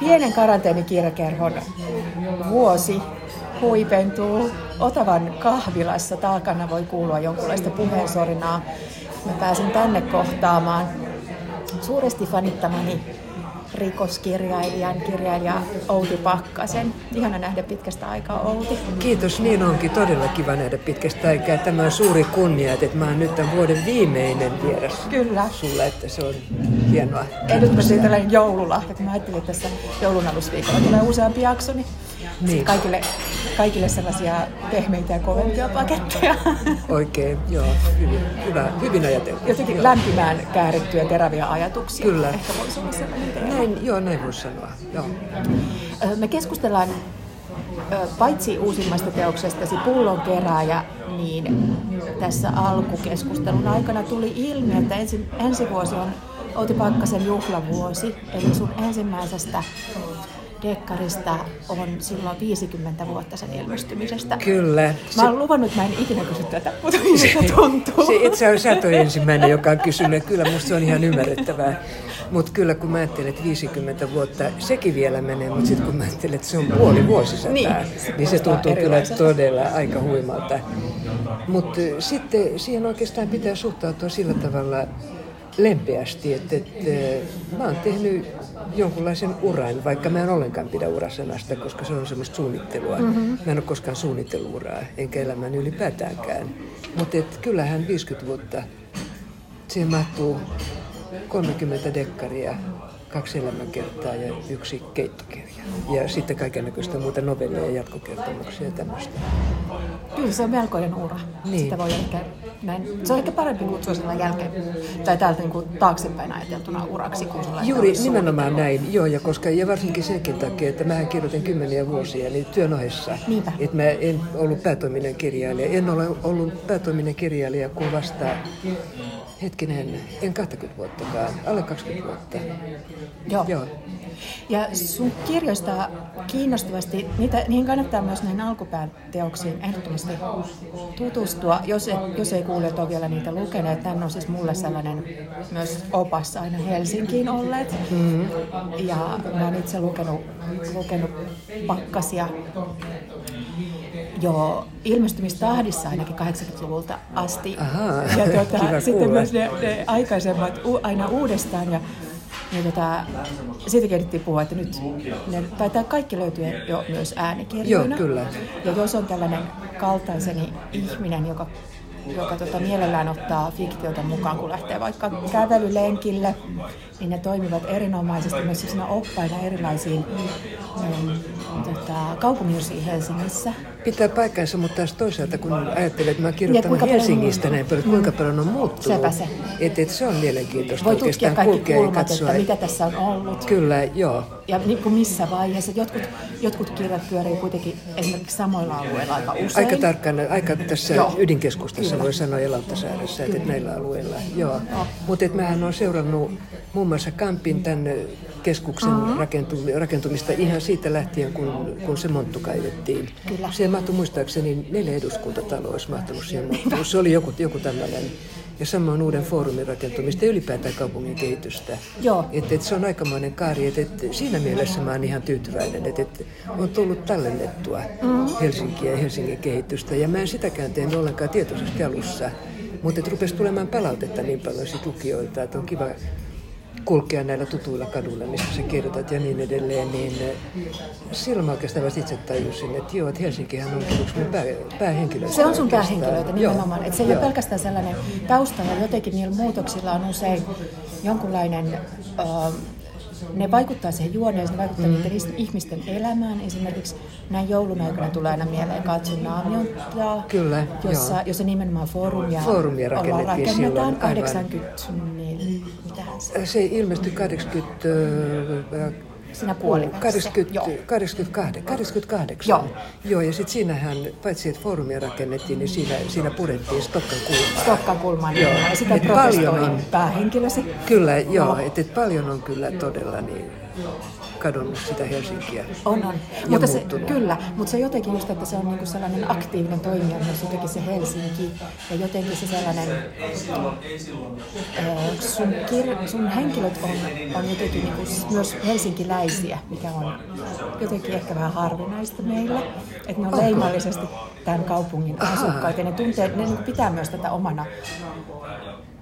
pienen karanteenikirjakerhon vuosi huipentuu. Otavan kahvilassa taakana voi kuulua jonkunlaista puheensorinaa. Mä pääsin tänne kohtaamaan suuresti fanittamani rikoskirjailijan, kirjailija Outi Pakkasen. Ihana nähdä pitkästä aikaa Outi. Kiitos, niin onkin todella kiva nähdä pitkästä aikaa. Tämä on suuri kunnia, että mä oon nyt tämän vuoden viimeinen vieras Kyllä. sulle, että se on hienoa. Ja nyt mä tein tällainen joululahja, kun mä ajattelin, että tässä joulunalusviikolla tulee useampi jakso, niin, Niin. niin. kaikille, kaikille sellaisia pehmeitä ja kovempia paketteja. Oikein, joo, hyvin, hyvä, hyvin ajateltu. Jotenkin lämpimään käärittyjä teräviä ajatuksia. Kyllä. Ehkä voisi olla sellainen. Näin, joo, näin voisi sanoa. Joo. Me keskustellaan paitsi uusimmasta teoksestasi Pullon kerääjä, niin tässä alkukeskustelun aikana tuli ilmi, että ensi, ensi vuosi on Outi Pakkasen juhlavuosi, eli sun ensimmäisestä dekkarista on silloin 50 vuotta sen ilmestymisestä. Kyllä. Mä oon luvannut, että mä en ikinä kysy tätä, mutta miltä tuntuu. Se itse asiassa sä toi ensimmäinen, joka on kysynyt. Kyllä musta se on ihan ymmärrettävää. Mutta kyllä kun mä ajattelen, että 50 vuotta, sekin vielä menee, mutta sitten kun mä ajattelen, että se on puoli vuosisataa, Niin, niin, se se tuntuu kyllä todella aika huimalta. Mutta sitten siihen oikeastaan pitää suhtautua sillä tavalla lempeästi, että, että mä oon tehnyt jonkunlaisen uran, vaikka mä en ollenkaan pidä urasanasta, koska se on semmoista suunnittelua. Mm-hmm. Mä en ole koskaan suunnitellut uraa, enkä elämäni ylipäätäänkään. Mutta kyllähän 50 vuotta, siihen mahtuu 30 dekkaria, kaksi elämänkertaa ja yksi keittokirja. Ja sitten kaikennäköistä muuta novelleja ja jatkokertomuksia ja tämmöistä. Kyllä se on melkoinen ura. Niin. Sitä voi ehkä näin. Se on ehkä parempi kutsua sillä jälkeen, tai täältä niin kuin taaksepäin ajateltuna uraksi kuin sellainen Juuri nimenomaan näin, joo, ja, koska, ja varsinkin senkin takia, että mä kirjoitin kymmeniä vuosia niin työn ohessa. Niinpä. Että mä en ollut päätoiminen kirjailija. En ole ollut päätoiminen kirjailija kuin vasta, hetkinen, en 20 vuottakaan, alle 20 vuotta. Joo. Joo. Ja sun kirjoista kiinnostavasti, niitä, niihin kannattaa myös näihin alkupään teoksiin ehdottomasti tutustua, jos, ei- jos ei kuulijat ole vielä niitä lukeneet. Tämä on siis mulle sellainen myös opas aina Helsinkiin olleet. Mm-hmm. Ja mä oon itse lukenut, lukenut pakkasia jo ilmestymistahdissa ainakin 80-luvulta asti. Ahaa, ja tuota, sitten kuulla. myös ne, ne aikaisemmat u, aina uudestaan. Ja, ja tota, siitä kerittiin puhua, että nyt ne, tai tämä kaikki löytyy jo myös äänikirjoina. Joo, kyllä. Ja jos on tällainen kaltaiseni ihminen, joka, joka tota, mielellään ottaa fiktiota mukaan, kun lähtee vaikka kävelylenkille, niin ne toimivat erinomaisesti myös sellaisena oppaina erilaisiin ähm, tota, kaupunginosiin Helsingissä. Pitää paikkansa, mutta taas toisaalta kun ajattelen, että mä paljon- Helsingistä näin paljon, kuinka paljon on muuttunut. Sepä se. Että et se on mielenkiintoista Voi tutkia kaikki ja kulmat, katsoa. että mitä tässä on ollut. Kyllä, joo. Ja niin kuin missä vaiheessa. Jotkut, jotkut kirjat pyörii kuitenkin esimerkiksi samoilla alueilla aika usein. Aika tarkkaan, aika tässä Joo. ydinkeskustassa Kyllä. voi sanoa ja Lauttasaaressa, että näillä alueilla. Joo. Mutta mähän olen seurannut muun muassa Kampin tämän keskuksen rakentu- rakentumista ihan siitä lähtien, kun, kun se monttu kaivettiin. Kyllä. Siihen mahtui muistaakseni neljä eduskuntataloa olisi mahtunut siihen monttuun. Se oli joku, joku tämmöinen. Ja samoin uuden foorumin rakentumista ja ylipäätään kaupungin kehitystä. Joo. Et, et se on aikamoinen kaari, että et siinä mielessä mä oon ihan tyytyväinen, että et on tullut tallennettua mm. Helsinkiä ja Helsingin kehitystä. Ja mä en sitäkään tehnyt ollenkaan tietoisesti alussa. Mutta et rupesi tulemaan palautetta niin paljon sit lukijoilta, että on kiva kulkea näillä tutuilla kaduilla, missä sä kirjoitat ja niin edelleen, niin eh, silloin mä oikeastaan vasta itse tajusin, että joo, että Helsinkihän on yksi mun pää, päähenkilöistä. Se on sun päähenkilöitä nimenomaan. Että se ei ole pelkästään sellainen tausta, ja jotenkin niillä muutoksilla on usein jonkunlainen... ähm, ne vaikuttaa siihen juoneen, ne vaikuttaa mm. niiden is- ihmisten elämään. Esimerkiksi näin joulun aikana tulee aina mieleen Katsun naamiontaa, Kyllä, jossa, joo. jossa nimenomaan foorumia, Foorumia rakennettiin rakennetaan silloin, aivan. 84, mitähän se, Se ilmestyi 80... siinä puolivälissä. 80, Joo. 88, 88. Joo. Joo, ja sitten siinähän, paitsi että foorumia rakennettiin, niin siinä, siinä purettiin Stokkan kulmaa. Stokkan kulman Joo. ja sitä Et paljon on- päähenkilösi. Kyllä, joo, Joo. että et paljon on kyllä todella niin kadonnut sitä Helsinkiä. On, on. Ja mutta se, kyllä, mutta se jotenkin just, että se on niinku sellainen aktiivinen toimija myös jotenkin se Helsinki ja jotenkin se sellainen, ö, sun, kir, sun henkilöt on, on jotenkin niinku myös helsinkiläisiä, mikä on jotenkin ehkä vähän harvinaista meillä. Että ne on leimallisesti tämän kaupungin asukkaita ja ne, tuntee, ne niinku pitää myös tätä omana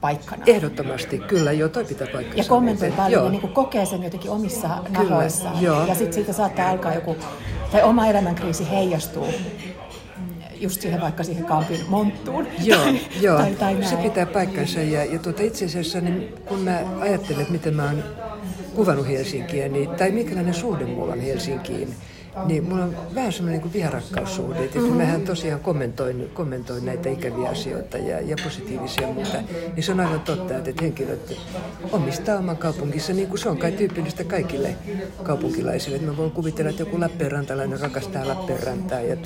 paikkana. Ehdottomasti, kyllä, joo, toi pitää paikkansa. Ja kommentoi paljon Joo. ja niin kuin kokee sen jotenkin omissa nahoissaan. joo. Ja sitten siitä saattaa alkaa joku, tai oma elämänkriisi heijastuu just siihen vaikka siihen kaapin monttuun. Joo, joo. tai, tai näin. se pitää paikkansa. Ja, ja tuota, itse asiassa niin kun mä ajattelen, että miten mä oon kuvannut Helsinkiä, niin, tai minkälainen suhde mulla on Helsinkiin, niin mulla on vähän semmoinen niin viharakkaussuhde. Että mm-hmm. mähän tosiaan kommentoin, kommentoin näitä ikäviä asioita ja, ja positiivisia, mutta niin se on aivan totta, että henkilöt omistaa oman kaupunkissa, niin kuin se on kai tyypillistä kaikille kaupunkilaisille. Että mä voin kuvitella, että joku Lappeenrantalainen rakastaa Lappeenrantaa ja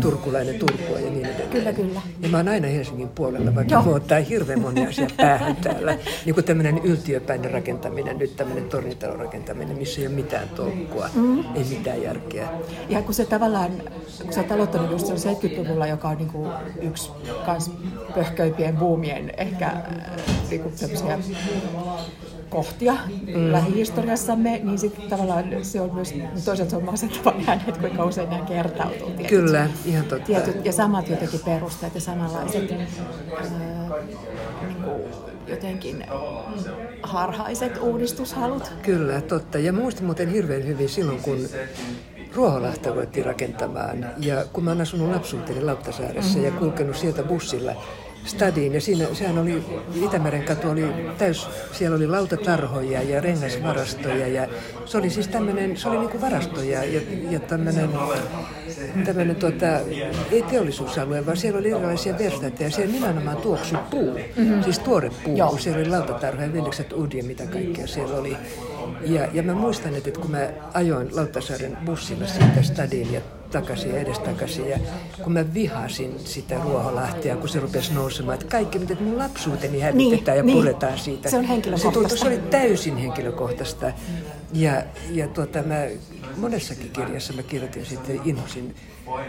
turkulainen Turkua ja niin edelleen. Kyllä, kyllä. Ja mä oon aina Helsingin puolella, vaikka Joo. ottaa hirveän moni asia päähän täällä. Niin kuin tämmöinen yltiöpäinen rakentaminen, nyt tämmöinen tornitalon rakentaminen, missä ei ole mitään tolkkua, mm. ei mitään järkeä. Ja kun se tavallaan, kun sä oot aloittanut just silloin 70-luvulla, joka on niinku yksi kans pöhköimpien buumien ehkä äh, tämmöisiä kohtia mm. lähihistoriassamme, niin sitten tavallaan se on myös, toisaalta se on masentava nähdä, että kuinka usein nämä kertautuu. Tietyt, Kyllä, ihan totta. Tietyt, ja samat jotenkin perusteet ja samanlaiset ää, niin kuin jotenkin harhaiset uudistushalut. Kyllä, totta. Ja muistan muuten hirveän hyvin silloin, kun Ruoholahta ruvettiin rakentamaan. Ja kun mä oon asunut lapsuuteni Lauttasaaressa ja kulkenut sieltä bussilla stadiin, ja siinä, sehän oli, Itämeren katu oli täys, siellä oli lautatarhoja ja rengasvarastoja, ja se oli siis tämmöinen, se oli niinku varastoja ja, ja tämmöinen, tämmöinen tuota, ei teollisuusalue, vaan siellä oli erilaisia verstaita, ja siellä nimenomaan tuoksui puu, mm-hmm. siis tuore puu, Joo. kun siellä oli lautatarhoja, Villikset Udi ja mitä kaikkea siellä oli. Ja, ja mä muistan, että kun mä ajoin Lauttasaaren bussilla siitä stadiin ja takaisin ja edestakaisin, ja kun mä vihasin sitä Ruoholahtia, kun se rupesi nousemaan, että kaikki että mun lapsuuteni hävitetään ja niin. puretaan siitä. Se on henkilökohtaista. Se, se oli täysin henkilökohtaista. Ja, ja tuota, mä monessakin kirjassa mä kirjoitin sitten inhosin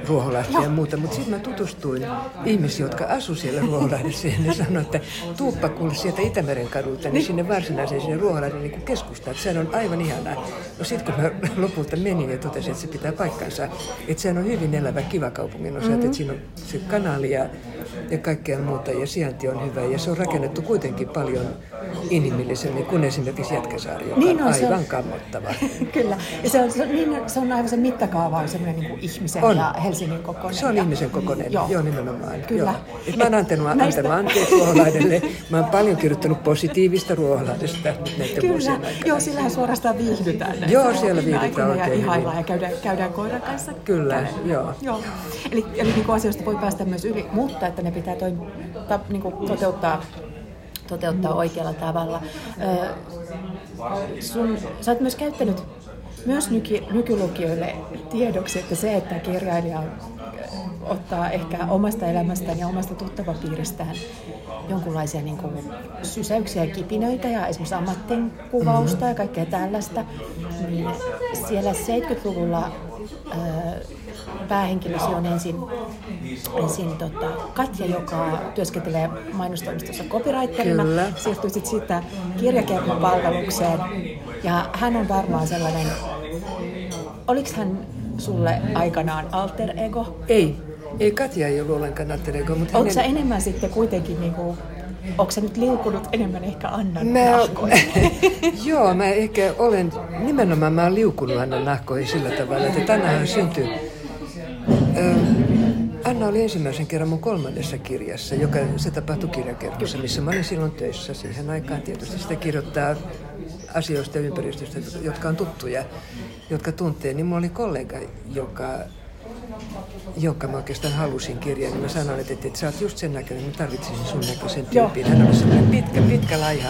Ruoholahtia ja muuta, mutta sitten mä tutustuin ihmisiin, jotka asu siellä Ruoholahdessa ja ne sanoi, että tuuppa kuule sieltä Itämeren kadulta niin sinne varsinaiseen sinne Ruoholahden niin keskustaan, että sehän on aivan ihanaa. No sitten kun mä lopulta menin ja totesin, että se pitää paikkansa, että sehän on hyvin elävä kiva kaupungin osa, mm-hmm. että siinä on se kanali ja, ja kaikkea muuta ja sijainti on hyvä ja se on rakennettu kuitenkin paljon inhimillisemmin kuin esimerkiksi Jätkäsaari, joka Niin on on, se on- aivan kammottava. Kyllä. Ja se on, se on, niin, se on aivan se mittakaava on semmoinen niin ihmisen On. ja Helsingin kokoinen. Se on ja, ihmisen kokoinen, joo, joo nimenomaan. Kyllä. Joo. Et mä oon antanut, Näistä- antanut anteeksi Ruoholahdelle. Mä oon paljon kirjoittanut positiivista Ruoholahdesta nyt näiden Kyllä, joo, sillähän suorastaan viihdytään. näissä Joo, siellä viihdytään Ja oikein ihaillaan hyvin. ja käydään, käydään koiran kanssa. Kyllä, kävelyllä. joo. joo. Eli, eli niin asioista voi päästä myös yli, mutta että ne pitää toi, ta, niin kuin toteuttaa toteuttaa oikealla tavalla. Ö, sun, sä oot myös käyttänyt myös nyky, nykylukijoille tiedoksi, että se, että kirjailija ottaa ehkä omasta elämästään ja omasta tuttavapiiristään jonkunlaisia niin kuin, sysäyksiä ja kipinöitä ja esimerkiksi ammattin kuvausta ja kaikkea tällaista, niin siellä 70-luvulla ö, päähenkilösi on ensin, ensin tota, Katja, joka työskentelee mainostoimistossa copywriterina, Kyllä. siirtyi sitten siitä kirjakerhopalvelukseen ja hän on varmaan sellainen, oliko hän sulle aikanaan alter ego? Ei, ei Katja ei ollut ollenkaan Natterego, mutta Onko sä enemmän sitten kuitenkin, niin kuin, onko sä nyt liukunut enemmän ehkä Annan Mä, joo, mä ehkä olen, nimenomaan mä oon liukunut Annan nahkoihin sillä tavalla, että tänään syntyi. Ö, Anna oli ensimmäisen kerran mun kolmannessa kirjassa, joka se tapahtui kirjakerhossa, missä mä olin silloin töissä. Siihen aikaan tietysti sitä kirjoittaa asioista ja ympäristöstä, jotka on tuttuja, jotka tuntee. Niin mulla oli kollega, joka joka mä oikeastaan halusin kirjan, niin mä sanoin, että, että, että sä oot just sen näköinen, mä tarvitsisin sun näköisen tyypin. Hän oli sellainen pitkä, pitkä, laiha,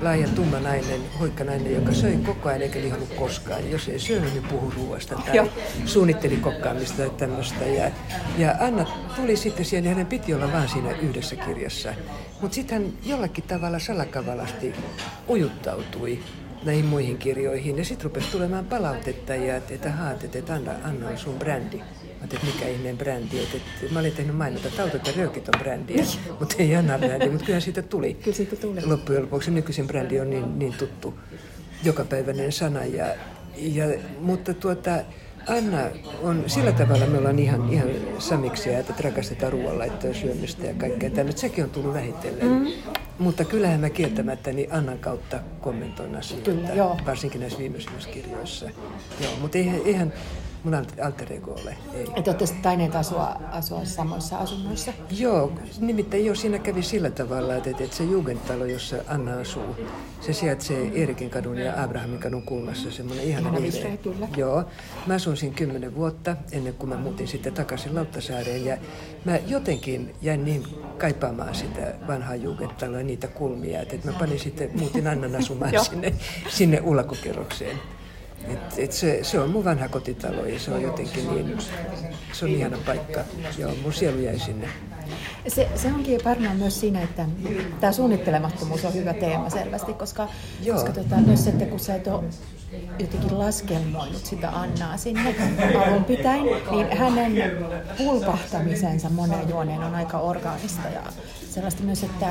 laiha tumma nainen, hoikka nainen, joka söi koko ajan eikä lihannut koskaan. Jos ei syönyt, niin puhu ruoasta tai Joo. suunnitteli kokkaamista tai tämmöistä. Ja, ja Anna tuli sitten siihen, ja hänen piti olla vaan siinä yhdessä kirjassa. Mutta sitten hän jollakin tavalla salakavalasti ujuttautui näihin muihin kirjoihin. Ja sitten rupesi tulemaan palautetta ja että, haat, että Anna, Anna on sun brändi. Mä että mikä ihmeen brändi. Että, että mä olin tehnyt mainita, että autot ja röökit on brändiä, mutta ei Anna brändi. Mutta kyllähän siitä tuli. Kyllä siitä tuli. Loppujen lopuksi nykyisin brändi on niin, niin tuttu jokapäiväinen sana. Ja, ja, mutta tuota, Anna on, sillä tavalla me ollaan ihan, ihan samiksia, että rakastetaan ruoanlaittoa, syömistä ja kaikkea tämmöistä. Sekin on tullut vähitellen. Mm. Mutta kyllähän mä kieltämättä niin Annan kautta kommentoin asioita, Kyllä, joo. varsinkin näissä viimeisimmissä kirjoissa. Joo, mutta eihän, eihän mun alter ego ole. Ei. Että olette taineet asua, asua samoissa asunnoissa? Joo, nimittäin jo siinä kävi sillä tavalla, että, että se Jugendtalo, jossa Anna asuu, se sijaitsee Erikin kadun ja Abrahamin kadun kulmassa, semmoinen ihana, ihana vihreä. kyllä. Joo, mä asuin siinä kymmenen vuotta ennen kuin mä muutin sitten takaisin Lauttasaareen ja mä jotenkin jäin niin kaipaamaan sitä vanhaa Jugendtaloa ja niitä kulmia, että, että mä panin sitten, muutin Annan asumaan sinne, sinne ulakokerrokseen. Et, et se, se on mun vanha kotitalo ja se on jotenkin niin, se on ihana paikka. Joo, mun sielu jäi sinne. Se, se onkin varmaan myös siinä, että tämä suunnittelemattomuus on hyvä teema selvästi, koska, koska tota, myös sitten kun sä et ole jotenkin laskelmoinut sitä Annaa sinne alun pitäen, niin hänen pulpahtamisensa moneen juoneen on aika orgaanista ja sellaista myös, että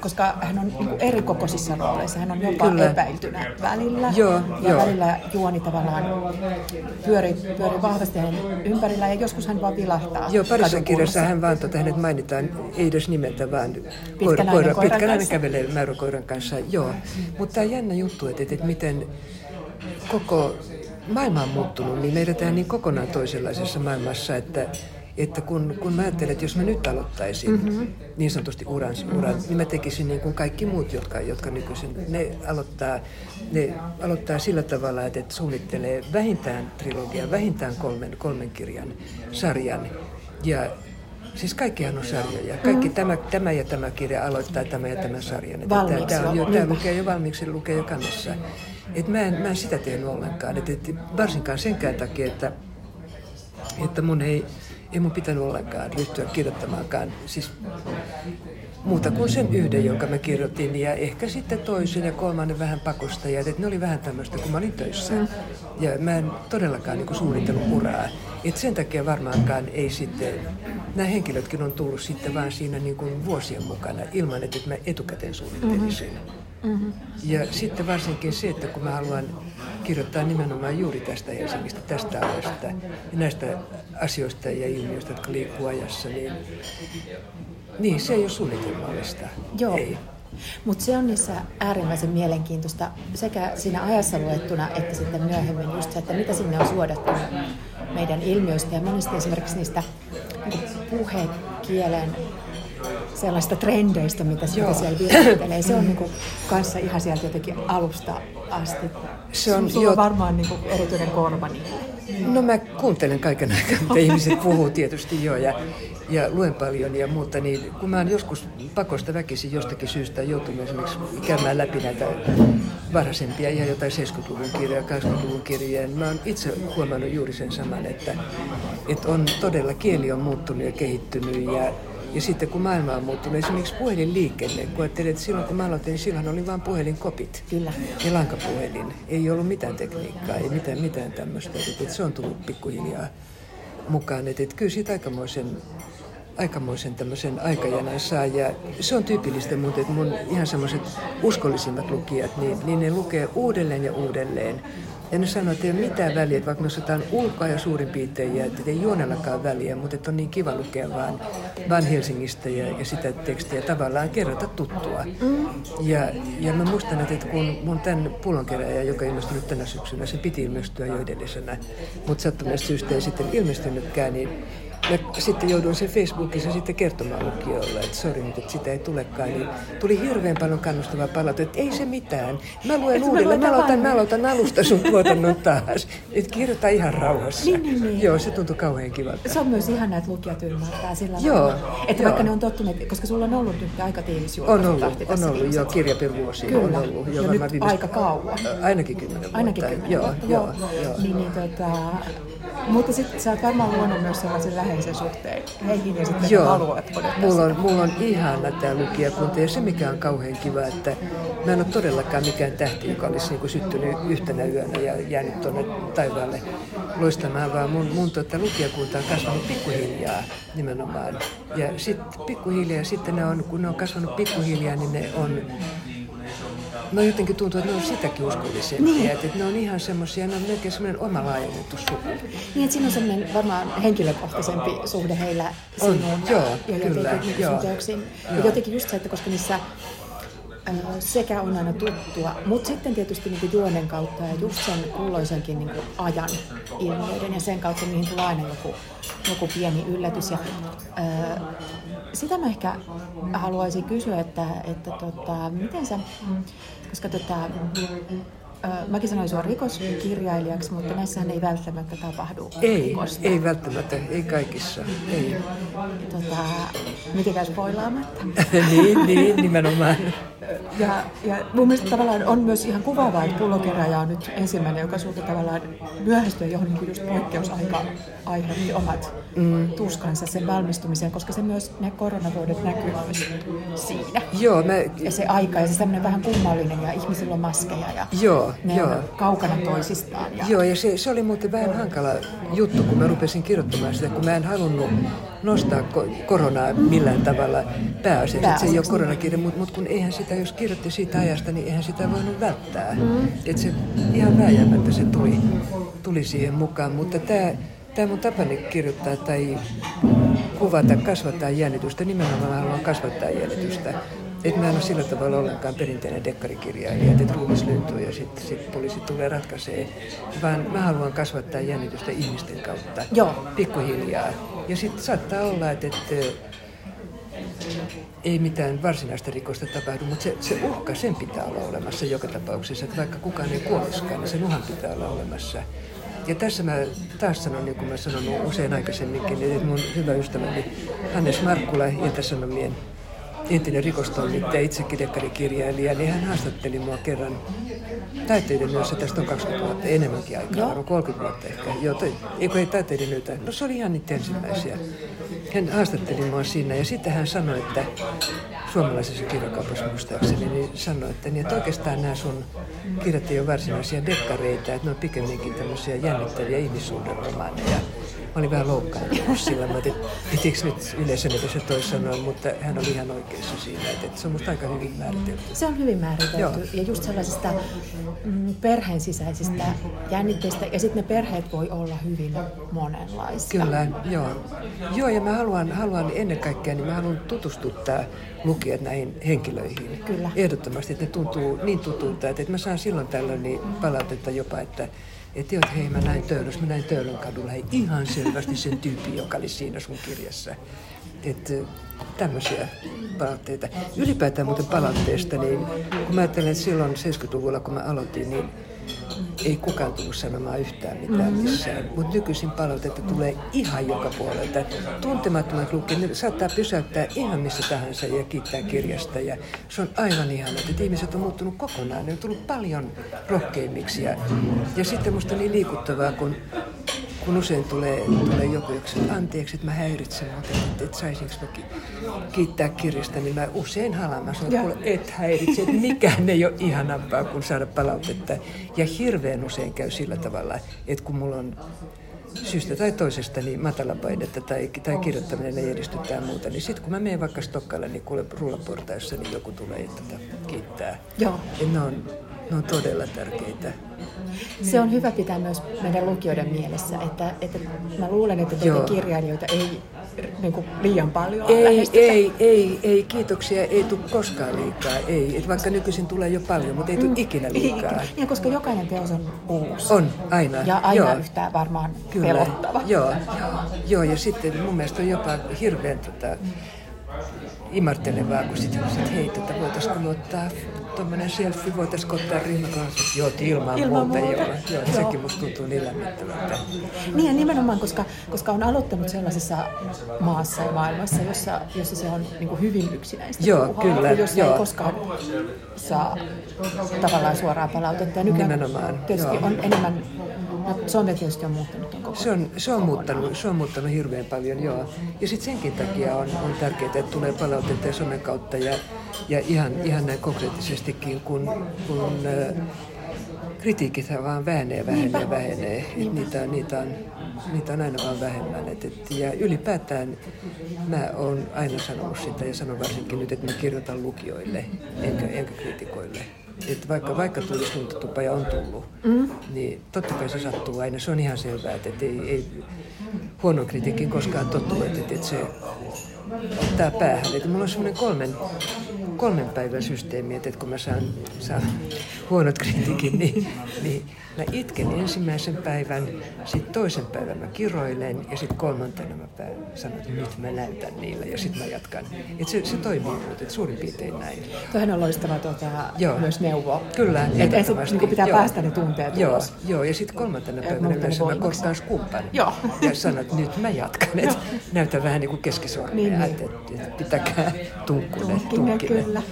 koska hän on niin eri kokoisissa rooleissa, hän on jopa Kyllä. epäiltynä välillä joo, ja joo. välillä juoni tavallaan pyöri, pyöri vahvasti hänen ympärillä ja joskus hän vaan vilahtaa. Joo, parissa kirjassa hän vaan, tota, hänet mainitaan, ei edes nimeltä, vaan pitkän koira, pitkän kävelee mäyräkoiran kanssa. Joo, mutta tämä jännä juttu, että, että miten koko maailma on muuttunut, niin me niin kokonaan toisenlaisessa maailmassa, että että kun, kun mä ajattelen, että jos mä nyt aloittaisin mm-hmm. niin sanotusti uran, uran, niin mä tekisin niin kuin kaikki muut, jotka, jotka nykyisin, ne aloittaa, ne aloittaa sillä tavalla, että, että suunnittelee vähintään trilogia, vähintään kolmen, kolmen kirjan sarjan. Ja Siis kaikkihan on sarjoja. Kaikki mm. tämä, tämä ja tämä kirja aloittaa tämä ja tämä sarjan. Valmiiksi tämä, on jo, tämä lukee jo valmiiksi, lukee jo kannessa. Et mä, en, mä en sitä tehnyt ollenkaan. Et, et, varsinkaan senkään takia, että, että mun ei, ei mun pitänyt ollenkaan ryhtyä kirjoittamaankaan. Siis muuta kuin sen yhden, jonka mä kirjoitin, ja ehkä sitten toisen ja kolmannen vähän pakosta. Ja ne oli vähän tämmöistä, kun mä olin töissä. Mm. Ja mä en todellakaan niin suunnitellut uraa. Et sen takia varmaankaan ei sitten, nämä henkilötkin on tullut sitten vaan siinä niin kuin vuosien mukana, ilman että mä etukäteen suunnittelisin. Mm-hmm. Mm-hmm. Ja sitten varsinkin se, että kun mä haluan kirjoittaa nimenomaan juuri tästä Helsingistä, tästä ajasta ja näistä asioista ja ilmiöistä, jotka liikkuu ajassa, niin, niin se ei ole suunnitelmallista. Joo. Ei. Mutta se on niissä äärimmäisen mielenkiintoista sekä siinä ajassa luettuna että sitten myöhemmin just se, että mitä sinne on suodattu meidän ilmiöistä ja monesti esimerkiksi niistä niin puhekielen sellaista trendeistä, mitä, mitä siellä viestittelee. Se on niin kuin, kanssa ihan sieltä jotenkin alusta asti. Se on, Sulla jo... on varmaan niin kuin, erityinen korva niille. No mä kuuntelen kaiken aikaa, mitä ihmiset puhuu tietysti jo ja, ja luen paljon ja muuta, niin kun mä oon joskus pakosta väkisin jostakin syystä joutunut esimerkiksi käymään läpi näitä varhaisempia ja jotain 70-luvun kirjoja, 80-luvun kirjoja, niin mä oon itse huomannut juuri sen saman, että, että on todella kieli on muuttunut ja kehittynyt ja ja sitten kun maailma on muuttunut, esimerkiksi puhelinliikenne, kun ajattelin, että silloin kun mä aloitin, niin silloin oli vain puhelinkopit Kyllä. ja lankapuhelin. Ei ollut mitään tekniikkaa, ei mitään, mitään tämmöistä. Että, että se on tullut pikkuhiljaa mukaan. Että, että kyllä siitä aikamoisen, aikamoisen tämmöisen aikajanan saa. Ja se on tyypillistä muuten, että mun ihan semmoiset uskollisimmat lukijat, niin, niin ne lukee uudelleen ja uudelleen ja ne sanoo, että ei ole mitään väliä, vaikka me osataan ulkoa ja suurin piirtein, ja että ei juonellakaan väliä, mutta että on niin kiva lukea vaan, vaan Helsingistä ja, ja sitä tekstiä tavallaan kerrota tuttua. Mm. Ja, ja mä muistan, että kun mun tämän pullonkeräjä, joka ilmestyi nyt tänä syksynä, se piti ilmestyä jo edellisenä, mutta sattuneesta syystä ei sitten ilmestynytkään, niin Mä sitten jouduin sen Facebookissa sitten kertomaan lukijoille, että sori nyt, että sitä ei tulekaan. Niin tuli hirveän paljon kannustavaa palautetta, että ei se mitään. Mä luen uudelleen, mä aloitan, mä aloitan alusta sun tuotannon taas. Että kirjoita ihan rauhassa. Niin, niin, niin. Joo, se tuntui kauhean kivalta. Se on myös ihana, että lukijat ymmärtää sillä joo, tavalla. Että joo. vaikka ne on tottuneet, koska sulla on ollut nyt aika tiivis On ollut, on ollut, joo, kirja per vuosi. Kyllä, on ollut, jo, ja nyt viimeistä... aika kauan. Ainakin kymmenen vuotta. Ainakin kymmenen joo, vuotta, joo, joo. joo. Niin, niin tota, Mutta sitten sä oot varmaan luonut myös sellaisen läheisen suhteen heihin ja sitten Joo, haluat odottaa mulla on, sitä. mulla on ihana tämä lukijakunta ja se mikä on kauhean kiva, että mä en ole todellakaan mikään tähti, joka olisi niin syttynyt yhtenä yönä ja jäänyt tuonne taivaalle loistamaan, vaan mun, mun tota, lukijakunta on kasvanut pikkuhiljaa nimenomaan. Ja sitten pikkuhiljaa, sitten ne on, kun ne on kasvanut pikkuhiljaa, niin ne on No jotenkin tuntuu, että ne on sitäkin uskollisempia, Niin. että, että ne on ihan semmoisia, ne on melkein semmoinen oma laajennettu suku. Niin, että siinä on semmoinen varmaan henkilökohtaisempi suhde heillä On, sinuun joo, ja kyllä, jotenkin joo. teoksiin. Ja Joo. jotenkin just se, että koska niissä ö, sekä on aina tuttua, mutta sitten tietysti niin juonen kautta ja just sen kulloisenkin niin ajan ilmiöiden ja sen kautta niihin tulee aina joku, joku pieni yllätys. Ja, ö, sitä mä ehkä haluaisin kysyä, että, että tota, miten sä, koska tota, mäkin sanoin sua rikoskirjailijaksi, mutta näissähän ei välttämättä tapahdu Ei, rikosta. ei välttämättä, ei kaikissa, ei. Tota, mitenkään spoilaamatta. niin, niin, nimenomaan. Ja, ja mun mielestä tavallaan on myös ihan kuvaavaa, että pullokeräjä on nyt ensimmäinen, joka sulta tavallaan myöhästyä johon niin just poikkeusaika aiheutti omat mm. tuskansa sen valmistumiseen, koska se myös ne koronavuodet näkyy myös siinä. Joo, mä, Ja se aika ja se semmoinen vähän kummallinen ja ihmisillä on maskeja ja Joo, ne joo. kaukana toisistaan. Ja, Joo, ja se, se oli muuten vähän hankala juttu, kun mä rupesin kirjoittamaan sitä, kun mä en halunnut nostaa ko- koronaa millään tavalla pääasiassa. että Se ei ole koronakirja, mutta mut kun eihän sitä, jos kirjoitti siitä ajasta, niin eihän sitä voinut välttää. Mm. Että se ihan vääjäämättä se tuli, tuli siihen mukaan. Mutta tämä Tämä mun tapani kirjoittaa tai kuvata, kasvattaa jännitystä, nimenomaan haluan kasvattaa jännitystä. Et mä en ole sillä tavalla ollenkaan perinteinen dekkarikirjailija, että ruumis lyntyy ja sitten sit poliisi tulee ratkaisee, vaan mä haluan kasvattaa jännitystä ihmisten kautta, Joo. pikkuhiljaa. Ja sitten saattaa olla, että, että ei mitään varsinaista rikosta tapahdu, mutta se, se uhka, sen pitää olla olemassa joka tapauksessa. Että vaikka kukaan ei kuolisikaan, niin sen uhan pitää olla olemassa. Ja tässä mä taas sanon, niin kuin mä sanonut usein aikaisemminkin, että mun hyvä ystäväni Hannes Markkula, Ilta-Sanomien entinen rikostoimittaja, itsekin dekkarikirjailija, niin hän haastatteli mua kerran taiteiden yössä, tästä on 20 vuotta, enemmänkin aikaa, Joo. varmaan 30 vuotta ehkä. Joo, toi, ei kun ei taiteiden yötä, no se oli ihan niitä ensimmäisiä. Hän haastatteli mua siinä ja sitten hän sanoi, että suomalaisessa kirjakaupassa muistaakseni, niin sanoi, että, niin, että oikeastaan nämä sun kirjat ei ole varsinaisia dekkareita, että ne on pikemminkin tämmöisiä jännittäviä ihmissuhderomaaneja. Mä olin vähän loukkaantunut sillä, mä ajattelin, että pitikö nyt yleisön se toi sanoa, mutta hän oli ihan oikeassa siinä, että, se on musta aika hyvin määritelty. Se on hyvin määritelty Joo. ja just sellaisista mm, perheen sisäisistä jännitteistä ja sitten ne perheet voi olla hyvin monenlaisia. Kyllä, joo. Joo, ja mä haluan, haluan ennen kaikkea, niin mä haluan tutustuttaa lukijat näihin henkilöihin. Kyllä. Ehdottomasti, että ne tuntuu niin tutulta, että, että mä saan silloin tällöin niin palautetta jopa, että että joo, hei, mä näin Töölössä, mä näin Töölön kadulla, hei, ihan selvästi sen tyypin, joka oli siinä sun kirjassa. Että tämmöisiä palautteita. Ylipäätään muuten palautteesta, niin kun mä ajattelen, että silloin 70-luvulla, kun mä aloitin, niin ei kukaan tullut sanomaan yhtään mitään missään. Mutta nykyisin palautetta tulee ihan joka puolelta. Tuntemattomat lukijat, ne saattaa pysäyttää ihan missä tahansa ja kiittää kirjasta. Ja se on aivan ihana, että ihmiset on muuttunut kokonaan. Ne on tullut paljon rohkeimmiksi. Ja, ja sitten musta niin liikuttavaa, kun kun usein tulee, tulee joku, joka sanoo, anteeksi, että mä häiritsen, mutta että, että saisinko mä ki- kiittää kirjasta, niin mä usein halaan. Mä sanon, että kuule, et häiritse, että mikään ei ole ihanampaa kuin saada palautetta. Ja hirveän usein käy sillä tavalla, että kun mulla on syystä tai toisesta niin matalapainetta tai, tai kirjoittaminen ei edisty tai muuta, niin sitten kun mä menen vaikka Stokkalle, niin kuule rullaportaissa, niin joku tulee ja tätä kiittää. Joo. Ja ne on, ne on todella tärkeitä. Se on hyvä pitää myös meidän lukijoiden mielessä, että, että mä luulen, että teitä kirjailijoita ei niin kuin liian paljon Ei, lähestytä. ei, ei, ei, kiitoksia, ei tule koskaan liikaa, ei. Et vaikka nykyisin tulee jo paljon, mutta ei tule ikinä liikaa. Ja koska jokainen teos on uusi. On, aina. Ja aina Joo. yhtään varmaan Kyllä. pelottava. Joo, joo, ja sitten mun mielestä on jopa hirveän tota, imartelevaa, kun sitten että hei, voitaisiko me ottaa tuommoinen selfie, voitaisiko ottaa ryhmäkanssa. Joo, ilman, Ilman muuta, muuta. joo. joo. Joo. Sekin musta tuntuu niin lämmittävältä. Niin ja nimenomaan, koska, koska on aloittanut sellaisessa maassa ja maailmassa, jossa, jossa se on niin kuin hyvin yksinäistä. Joo, puuhaa, kyllä, Jossa joo. ei koskaan saa tavallaan suoraa palautetta. Ja nykyään Nimenomaan, tietysti joo. on enemmän No, some tietysti on muuttanut koko Se on, se on, muuttanut, se on muuttanut hirveän paljon, joo. Ja sitten senkin takia on, on tärkeää, että tulee palautetta ja somen kautta ja, ja ihan, ihan näin konkreettisestikin, kun, kun äh, kritiikit vaan vähenee, vähenee, vähenee. Et niitä, niitä, on, niitä on aina vaan vähemmän. Et, et, ja ylipäätään mä oon aina sanonut sitä ja sanon varsinkin nyt, että mä kirjoitan lukijoille enkä, enkä kritikoille. Että vaikka, vaikka tulisi tuntatupa ja on tullut, mm. niin totta kai se sattuu aina. Se on ihan selvää, että ei, ei huonon kritiikin koskaan tottu, että, että se ottaa päähän. Että mulla on semmoinen kolmen, kolmen päivän systeemi, että kun mä saan, saan huonot kritiikin, niin, niin mä itken ensimmäisen päivän, sitten toisen päivän mä kiroilen ja sitten kolmantena mä päivän sanon, että nyt mä näytän niille ja sitten mä jatkan. Et se, se toimii muuten, että suurin piirtein näin. Tuohan on loistava tuota, joo. myös neuvo. Kyllä, että ensin niin pitää joo. päästä ne tunteet joo, ulos. Joo, ja sitten kolmantena päivänä mä korkkaan skumpan joo. ja sanon, että nyt mä jatkan. Että näytän vähän niin kuin keskisormia, niin, niin. että, että pitäkää tunkkune, tunkkine. Kyllä.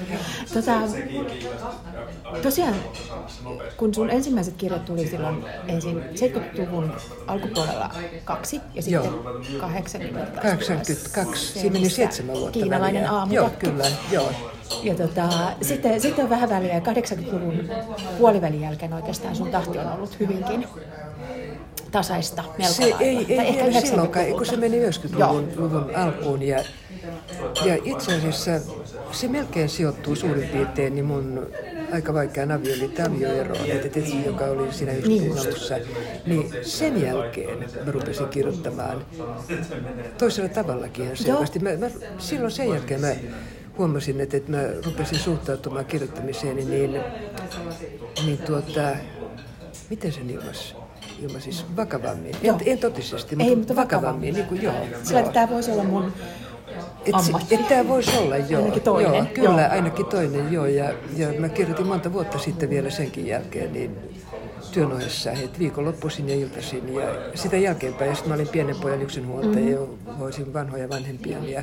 Tota, tosiaan, kun sun ensimmäiset kirjat tuli silloin ensin 70-luvun alkupuolella kaksi ja sitten joo. 80 82, siinä meni seitsemän vuotta Kiinalainen aamu. Joo, kyllä, joo. Ja tota, sitten, sitten on vähän väliä 80-luvun puolivälin jälkeen oikeastaan sun tahti on ollut hyvinkin tasaista melko se lailla. Ei, ei, ei ehkä silloinkaan, kun se meni 90-luvun alkuun ja, ja itse asiassa se melkein sijoittuu suurin piirtein niin mun aika vaikean avioeroon, että Tetsi, joka oli siinä niin alussa, niin sen jälkeen mä rupesin kirjoittamaan toisella tavallakin selvästi. Mä, mä, silloin sen jälkeen mä huomasin, että, että mä rupesin suhtautumaan kirjoittamiseen, niin, niin tuota, miten sen ilmasi? ilmasis vakavammin. En, en totisesti, mutta, Ei, mutta vakavammin. vakavammin. Niin kuin, joo, Sillä joo. tämä voisi olla mun ammatti. Tämä voisi olla, joo. Ainakin toinen. Joo, kyllä, joo. ainakin toinen, joo. Ja, ja mä kirjoitin monta vuotta sitten vielä senkin jälkeen, niin työn ohessa, että viikonloppuisin ja iltaisin ja sitä jälkeenpäin. Ja sitten mä olin pienen pojan yksinhuoltaja mm-hmm. ja hoisin vanhoja vanhempia ja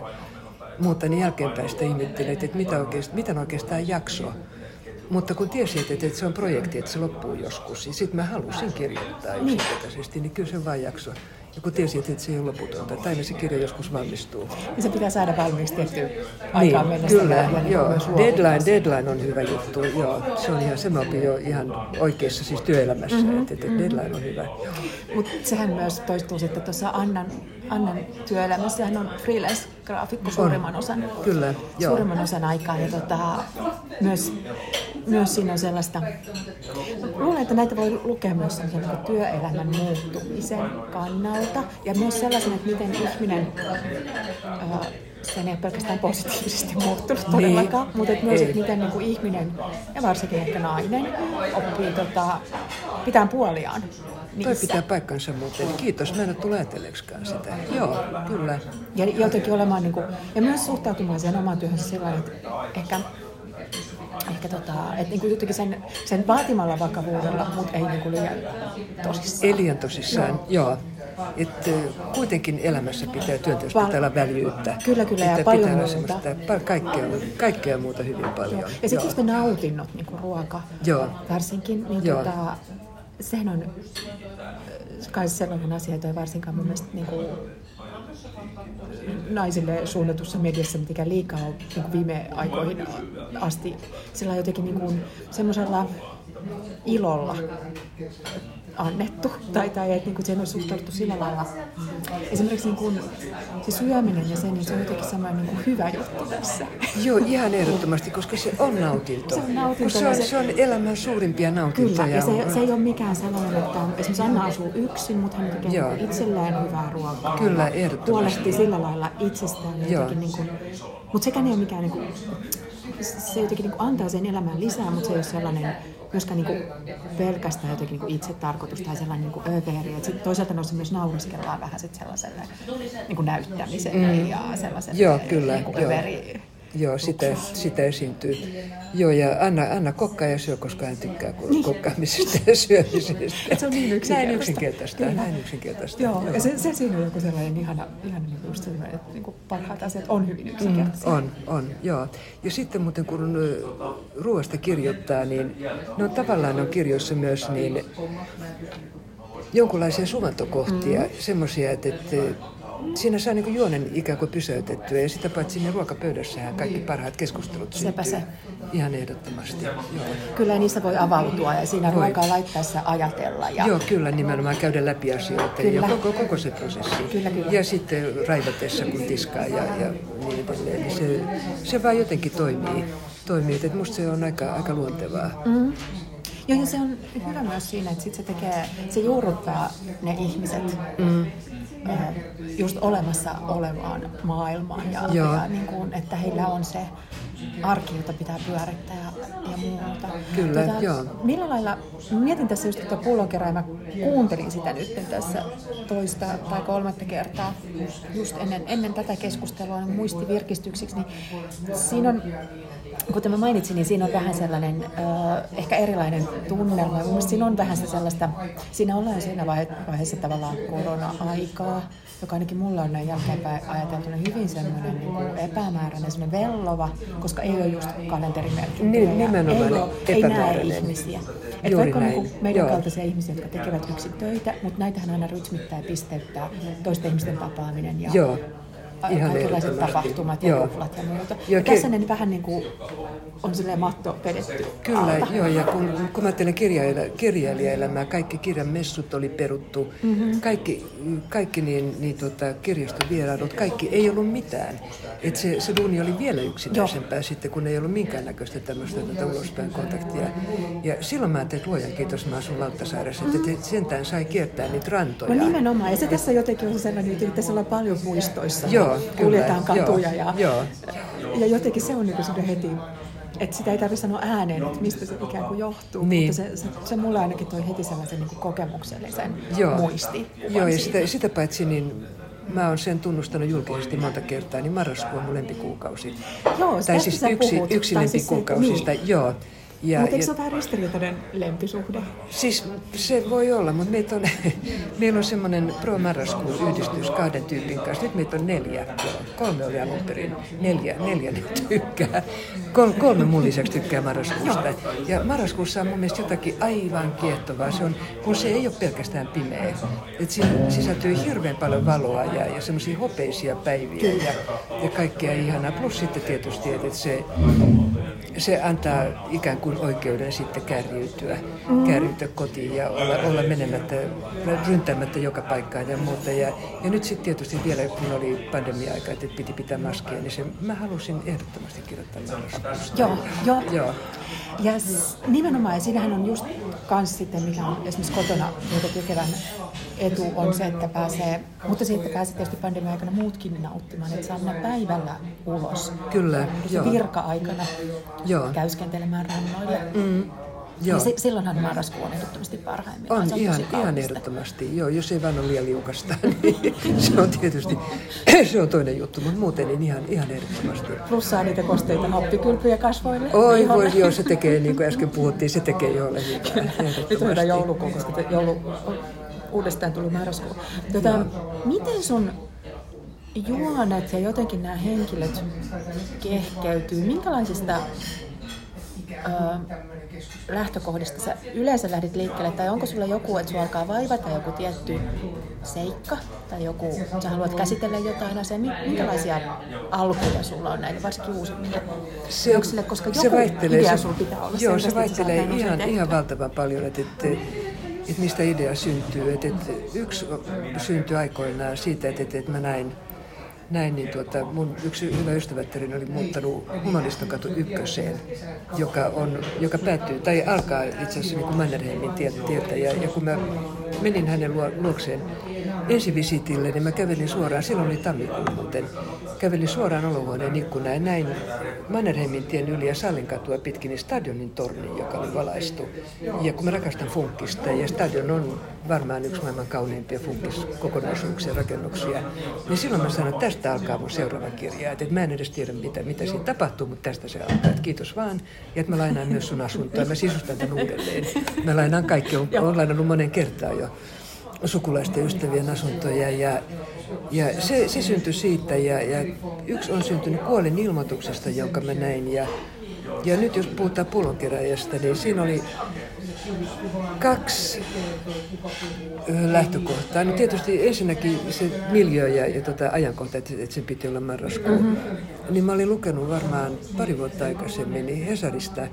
muuta, niin jälkeenpäin sitä ihmettelin, että mitä, oikeastaan, mitä oikeastaan jaksoa. Mutta kun tiesin, että, että se on projekti, että se loppuu joskus, niin sitten mä halusin kirjoittaa niin. yksinkertaisesti, niin kyllä se vaan jakso. Ja kun tiesi, että se ei ole loputonta, että aina se kirja joskus valmistuu. Ja se pitää saada valmiiksi tiettyyn aikaan niin, mennessä. Kyllä, ja niin joo. Deadline, deadline on hyvä juttu, joo. Se on ihan, se mä opin jo ihan oikeassa siis työelämässä, mm-hmm, että, että mm-hmm. deadline on hyvä. Mutta sehän myös toistuu sitten tuossa Annan, Annan työelämässä, hän on freelance-graafikko suurimman osan, Kyllä, joo. suurimman osan aikaa. Ja tota, myös, myös siinä on sellaista, luulen, että näitä voi lukea myös niin työelämän muuttumisen kannalta kannalta ja myös sellaisen, että miten ihminen, ää, se ei ole pelkästään positiivisesti muuttunut todellakaan, niin. mutta myös, että miten niin kuin ihminen ja varsinkin ehkä nainen oppii tota, pitää puoliaan. Niissä. Toi pitää paikkansa muuten. Kiitos, mä en ole tullut ajatelleeksikaan sitä. Joo, kyllä. Ja jotenkin olemaan, niin kuin, ja myös suhtautumaan siihen omaan työhönsä sillä että ehkä ehkä tota, että niinku jotenkin sen, sen vaatimalla vakavuudella, mutta ei niinku liian tosissaan. Ei liian tosissaan, joo. joo. Että kuitenkin elämässä pitää työnteossa pitää olla väljyyttä. Kyllä, kyllä, ja paljon muuta. Kaikkea, kaikkea muuta hyvin paljon. Joo. Ja sitten just ne nautinnot, niin kuin ruoka Joo. varsinkin, niin Joo. Tota, sehän on kai sellainen asia, että varsinkaan mun mielestä niin kuin, naisille suunnatussa mediassa mitenkään liikaa on niin viime aikoihin asti sillä jotenkin niin kuin, semmoisella ilolla annettu. Tai, tai että niin kuin siihen on suhtauduttu sillä lailla. Esimerkiksi niin kuin, se syöminen ja se, niin se on jotenkin semmoinen niin kuin hyvä juttu tässä. Joo, ihan ehdottomasti, koska se on nautinto. Se on nautinto. Se on, se... se on elämän suurimpia nautintoja. Kyllä, ja se, se ei ole mikään sellainen, että esimerkiksi Anna asuu yksin, mutta hän tekee Joo. itselleen hyvää ruokaa. Kyllä, ehdottomasti. Huolehtii sillä lailla itsestään. Niin kuin, mutta sekään ei ole mikään, niin kuin, se jotenkin niin kuin antaa sen elämään lisää, mutta se ei ole sellainen myöskään niin kuin pelkästään jotenkin niin itse tarkoitus tai sellainen niin överi. Et sit toisaalta noissa myös nauriskellaan vähän sit sellaiselle niin kuin näyttämiselle mm. ja sellaiselle Joo, kyllä, niin kuin joo. överi Joo, sitä, sitä esiintyy. Joo, ja Anna, Anna kokkaa ja syö, koska hän tykkää niin. kokkaamisesta ja syömisestä. se on niin yksinkertaista. Näin yksinkertaista. Näin yksinkertaista. Joo, Joo, ja se, se siinä on joku sellainen ihana, ihana niin just sellainen, että niin parhaat asiat on hyvin yksinkertaisia. Mm, on, on, joo. Ja sitten muuten kun ruoasta kirjoittaa, niin ne on tavallaan on kirjoissa myös niin jonkunlaisia suvantokohtia, mm. semmoisia, että, että siinä saa niin juonen ikään kuin pysäytettyä ja sitä paitsi siinä ruokapöydässähän kaikki parhaat keskustelut Sepä se. Ihan ehdottomasti. Joo. Kyllä niissä voi avautua ja siinä voi. ruokaa laittaessa ajatella. Ja... Joo, kyllä nimenomaan käydä läpi asioita kyllä. ja koko, koko se prosessi. Kyllä, kyllä. Ja sitten raivatessa kun tiskaa ja, ja niin edelleen. Niin se, se vaan jotenkin toimii. toimii. Että musta se on aika, aika luontevaa. Mm-hmm. Joo, ja se on hyvä myös siinä, että sit se tekee, se juurruttaa ne ihmiset mm just olemassa olevaan maailmaan ja, ja niin kuin, että heillä on se arki, jota pitää pyörittää ja, ja muuta. Kyllä, tota, joo. Millä lailla, mietin tässä just tuota pullonkerää, mä kuuntelin sitä nyt tässä toista tai kolmatta kertaa just ennen, ennen tätä keskustelua niin muistivirkistyksiksi, niin siinä on kuten mä mainitsin, niin siinä on vähän sellainen äh, ehkä erilainen tunnelma. Mielestäni siinä on vähän sellaista, siinä ollaan siinä vaiheessa tavallaan korona-aikaa, joka ainakin mulla on näin jälkeenpäin ajateltuna hyvin semmoinen niin kuin epämääräinen, semmoinen vellova, koska ei ole just kalenterimerkki. Niin, nimenomaan ei, ole, ei näe ihmisiä. Et vaikka on niin meidän Joo. kaltaisia ihmisiä, jotka tekevät yksin töitä, mutta näitähän aina rytmittää ja pisteyttää toisten ihmisten tapaaminen ja Joo kaikenlaiset tapahtumat ja joo. juhlat ja muuta. Ja tässä ne vähän niin kuin on silleen matto vedetty Kyllä, alta. joo, ja kun, kun mä ajattelen kirjailija, kirjailijaelämää, kaikki kirjan messut oli peruttu, mm-hmm. kaikki, kaikki niin, niin tota, kirjaston vierailut, kaikki ei ollut mitään. Et se, se duuni oli vielä yksinäisempää joo. sitten, kun ei ollut minkäännäköistä tämmöistä tätä ulospäin kontaktia. Ja silloin mä ajattelin, että luojan kiitos, mä asun Lauttasaaressa, että mm-hmm. sentään sai kiertää niitä rantoja. No nimenomaan, ja se tässä jotenkin on sellainen, että tässä ollaan paljon muistoissa. Joo, kuljetaan kyllä, katuja joo, ja, joo. ja jotenkin se on niin heti että sitä ei tarvitse sanoa ääneen, että mistä se ikään kuin johtuu, niin. mutta se, se, se mulle ainakin toi heti sellaisen niin kokemuksellisen Joo. muisti. Joo, ja sitä, sitä paitsi niin mä oon sen tunnustanut julkisesti monta kertaa, niin marraskuu on mun lempikuukausi. Joo, tai siis yksi, yksi lempikuukausista, siis niin. joo. Ja, mutta eikö se ole vähän ristiriitainen lempisuhde? Siis se voi olla, mutta meitä on, meillä on semmoinen pro marraskuun yhdistys kahden tyypin kanssa. Nyt meitä on neljä. Kolme oli alun perin. Neljä, neljä nyt tykkää. Kol, kolme mun lisäksi tykkää marraskuusta. Ja marraskuussa on mun mielestä jotakin aivan kiehtovaa. Se on, kun se ei ole pelkästään pimeä. Et siinä sisältyy hirveän paljon valoa ja, ja semmoisia hopeisia päiviä ja, ja kaikkea ihanaa. Plus sitten tietysti, että se, se antaa ikään kuin oikeuden sitten kärjytyä, mm. kärjytyä kotiin ja olla, olla menemättä, ryntämättä joka paikkaan ja muuta. Ja, ja nyt sitten tietysti vielä, kun oli pandemia-aika, että piti pitää maskia, niin se, mä halusin ehdottomasti kirjoittaa. Joo, joo. joo. Ja nimenomaan, ja siinähän on just kans sitten, mikä on esimerkiksi kotona kevään etu on se, että pääsee, mutta sitten pääsee tietysti pandemia-aikana muutkin nauttimaan, että saa mennä päivällä ulos. Kyllä, joo. Virka-aikana joo. käyskentelemään rannoille. Mm. Joo. Ja silloinhan marraskuu on ehdottomasti parhaimmillaan. On, on ihan, ihan ehdottomasti. Joo, jos ei vaan ole liian liukasta, niin se on tietysti se on toinen juttu, mutta muuten niin ihan, ihan ehdottomasti. Plussaa niitä kosteita happikylpyjä kasvoille. Oi voi, joo, se tekee, niin kuin äsken puhuttiin, se tekee jolle hyvää. Nyt on joulukuun, koska joulu, uudestaan tuli marraskuu. Tota, miten sun juonet ja jotenkin nämä henkilöt kehkeytyy? Minkälaisista ö, lähtökohdista sä yleensä lähdit liikkeelle, tai onko sulla joku, että sulla alkaa vaivata joku tietty seikka, tai joku, sä haluat käsitellä jotain asiaa, minkälaisia alkuja sulla on näitä, varsinkin uusimmille se, teoksille, koska joku se vaihtelee, idea sulla pitää olla. Joo, se vaihtelee ihan, ihan valtavan paljon, että, että, että mistä idea syntyy. Että, että yksi syntyi aikoinaan siitä, että, että mä näin näin, niin tuota, mun yksi hyvä ystävättärini oli muuttanut Humanistokatu ykköseen, joka, on, joka päättyy, tai alkaa itse asiassa niin Mannerheimin tieltä. Ja, ja kun mä menin hänen luokseen ensivisitille, niin mä kävelin suoraan, silloin oli tammikuun muuten, kävelin suoraan olohuoneen ikkunaan ja näin Mannerheimin tien yli ja Sallinkatua pitkin niin stadionin torni, joka oli valaistu. Ja kun mä rakastan funkista ja stadion on varmaan yksi maailman kauneimpia funkiskokonaisuuksia, rakennuksia, niin silloin mä sanoin, että tästä alkaa mun seuraava kirja. Että, että mä en edes tiedä, mitä, mitä siinä tapahtuu, mutta tästä se alkaa. Että kiitos vaan. Ja että mä lainaan myös sun asuntoa. Mä sisustan tämän uudelleen. Mä lainaan kaikki, on, on lainannut monen kertaa jo sukulaisten ystävien asuntoja ja, ja se, se syntyi siitä ja, ja yksi on syntynyt kuolin ilmoituksesta, jonka mä näin ja Ja nyt jos puhutaan pullonkeräjästä, niin siinä oli kaksi lähtökohtaa. No tietysti ensinnäkin se miljö ja, ja tota ajankohta, että, että se piti olla marraskuu. Mm-hmm. Niin mä olin lukenut varmaan pari vuotta aikaisemmin niin Hesarista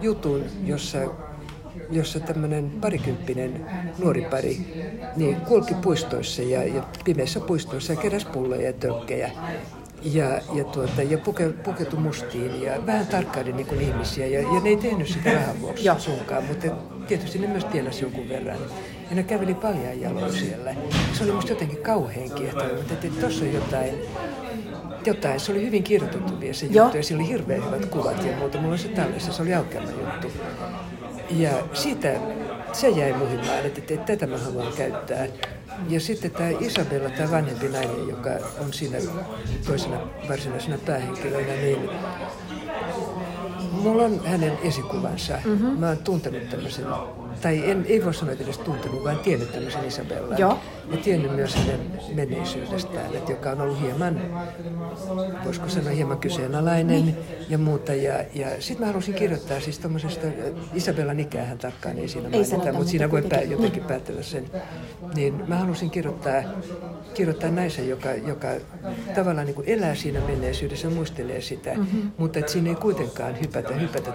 jutun, jossa jossa tämmöinen parikymppinen nuori pari niin kulki puistoissa ja, ja pimeissä puistoissa ja keräsi pulloja ja tölkkejä ja, ja, tuota, ja puke, puketui mustiin ja vähän tarkkaili niin kuin ihmisiä. Ja, ja ne ei tehnyt sitä rahan vuoksi sunkaan, mutta tietysti ne myös tienasi jonkun verran. Ja ne käveli paljon jaloin siellä. Se oli musta jotenkin kauhean kiehtova, mutta että tuossa on jotain, jotain. Se oli hyvin kirjoitettu vielä se juttu ja siinä oli hirveän hyvät kuvat ja muuta. Mulla on se tällaisessa, se oli aukeama juttu. Ja siitä se jäi muhimaan, että, että, että tätä mä haluan käyttää. Ja sitten tämä Isabella, tämä vanhempi nainen, joka on siinä toisena varsinaisena päähenkilönä, niin mulla on hänen esikuvansa. Mm-hmm. Mä oon tuntenut tämmöisen tai en, ei voi sanoa, että edes tuntenut, vaan tiennyt tämmöisen Isabellan. Joo. Ja tiennyt myös hänen menneisyydestään, että joka on ollut hieman, voisiko sanoa hieman kyseenalainen niin. ja muuta. Ja, ja sitten mä halusin kirjoittaa siis tuommoisesta, Isabellan ikää hän tarkkaan ei siinä mainita, mutta siinä voi pää, jotenkin päätellä sen. Niin mä halusin kirjoittaa, kirjoittaa naisen, joka, joka tavallaan niin kuin elää siinä menneisyydessä, muistelee sitä, mm-hmm. mutta että siinä ei kuitenkaan hypätä, hypätä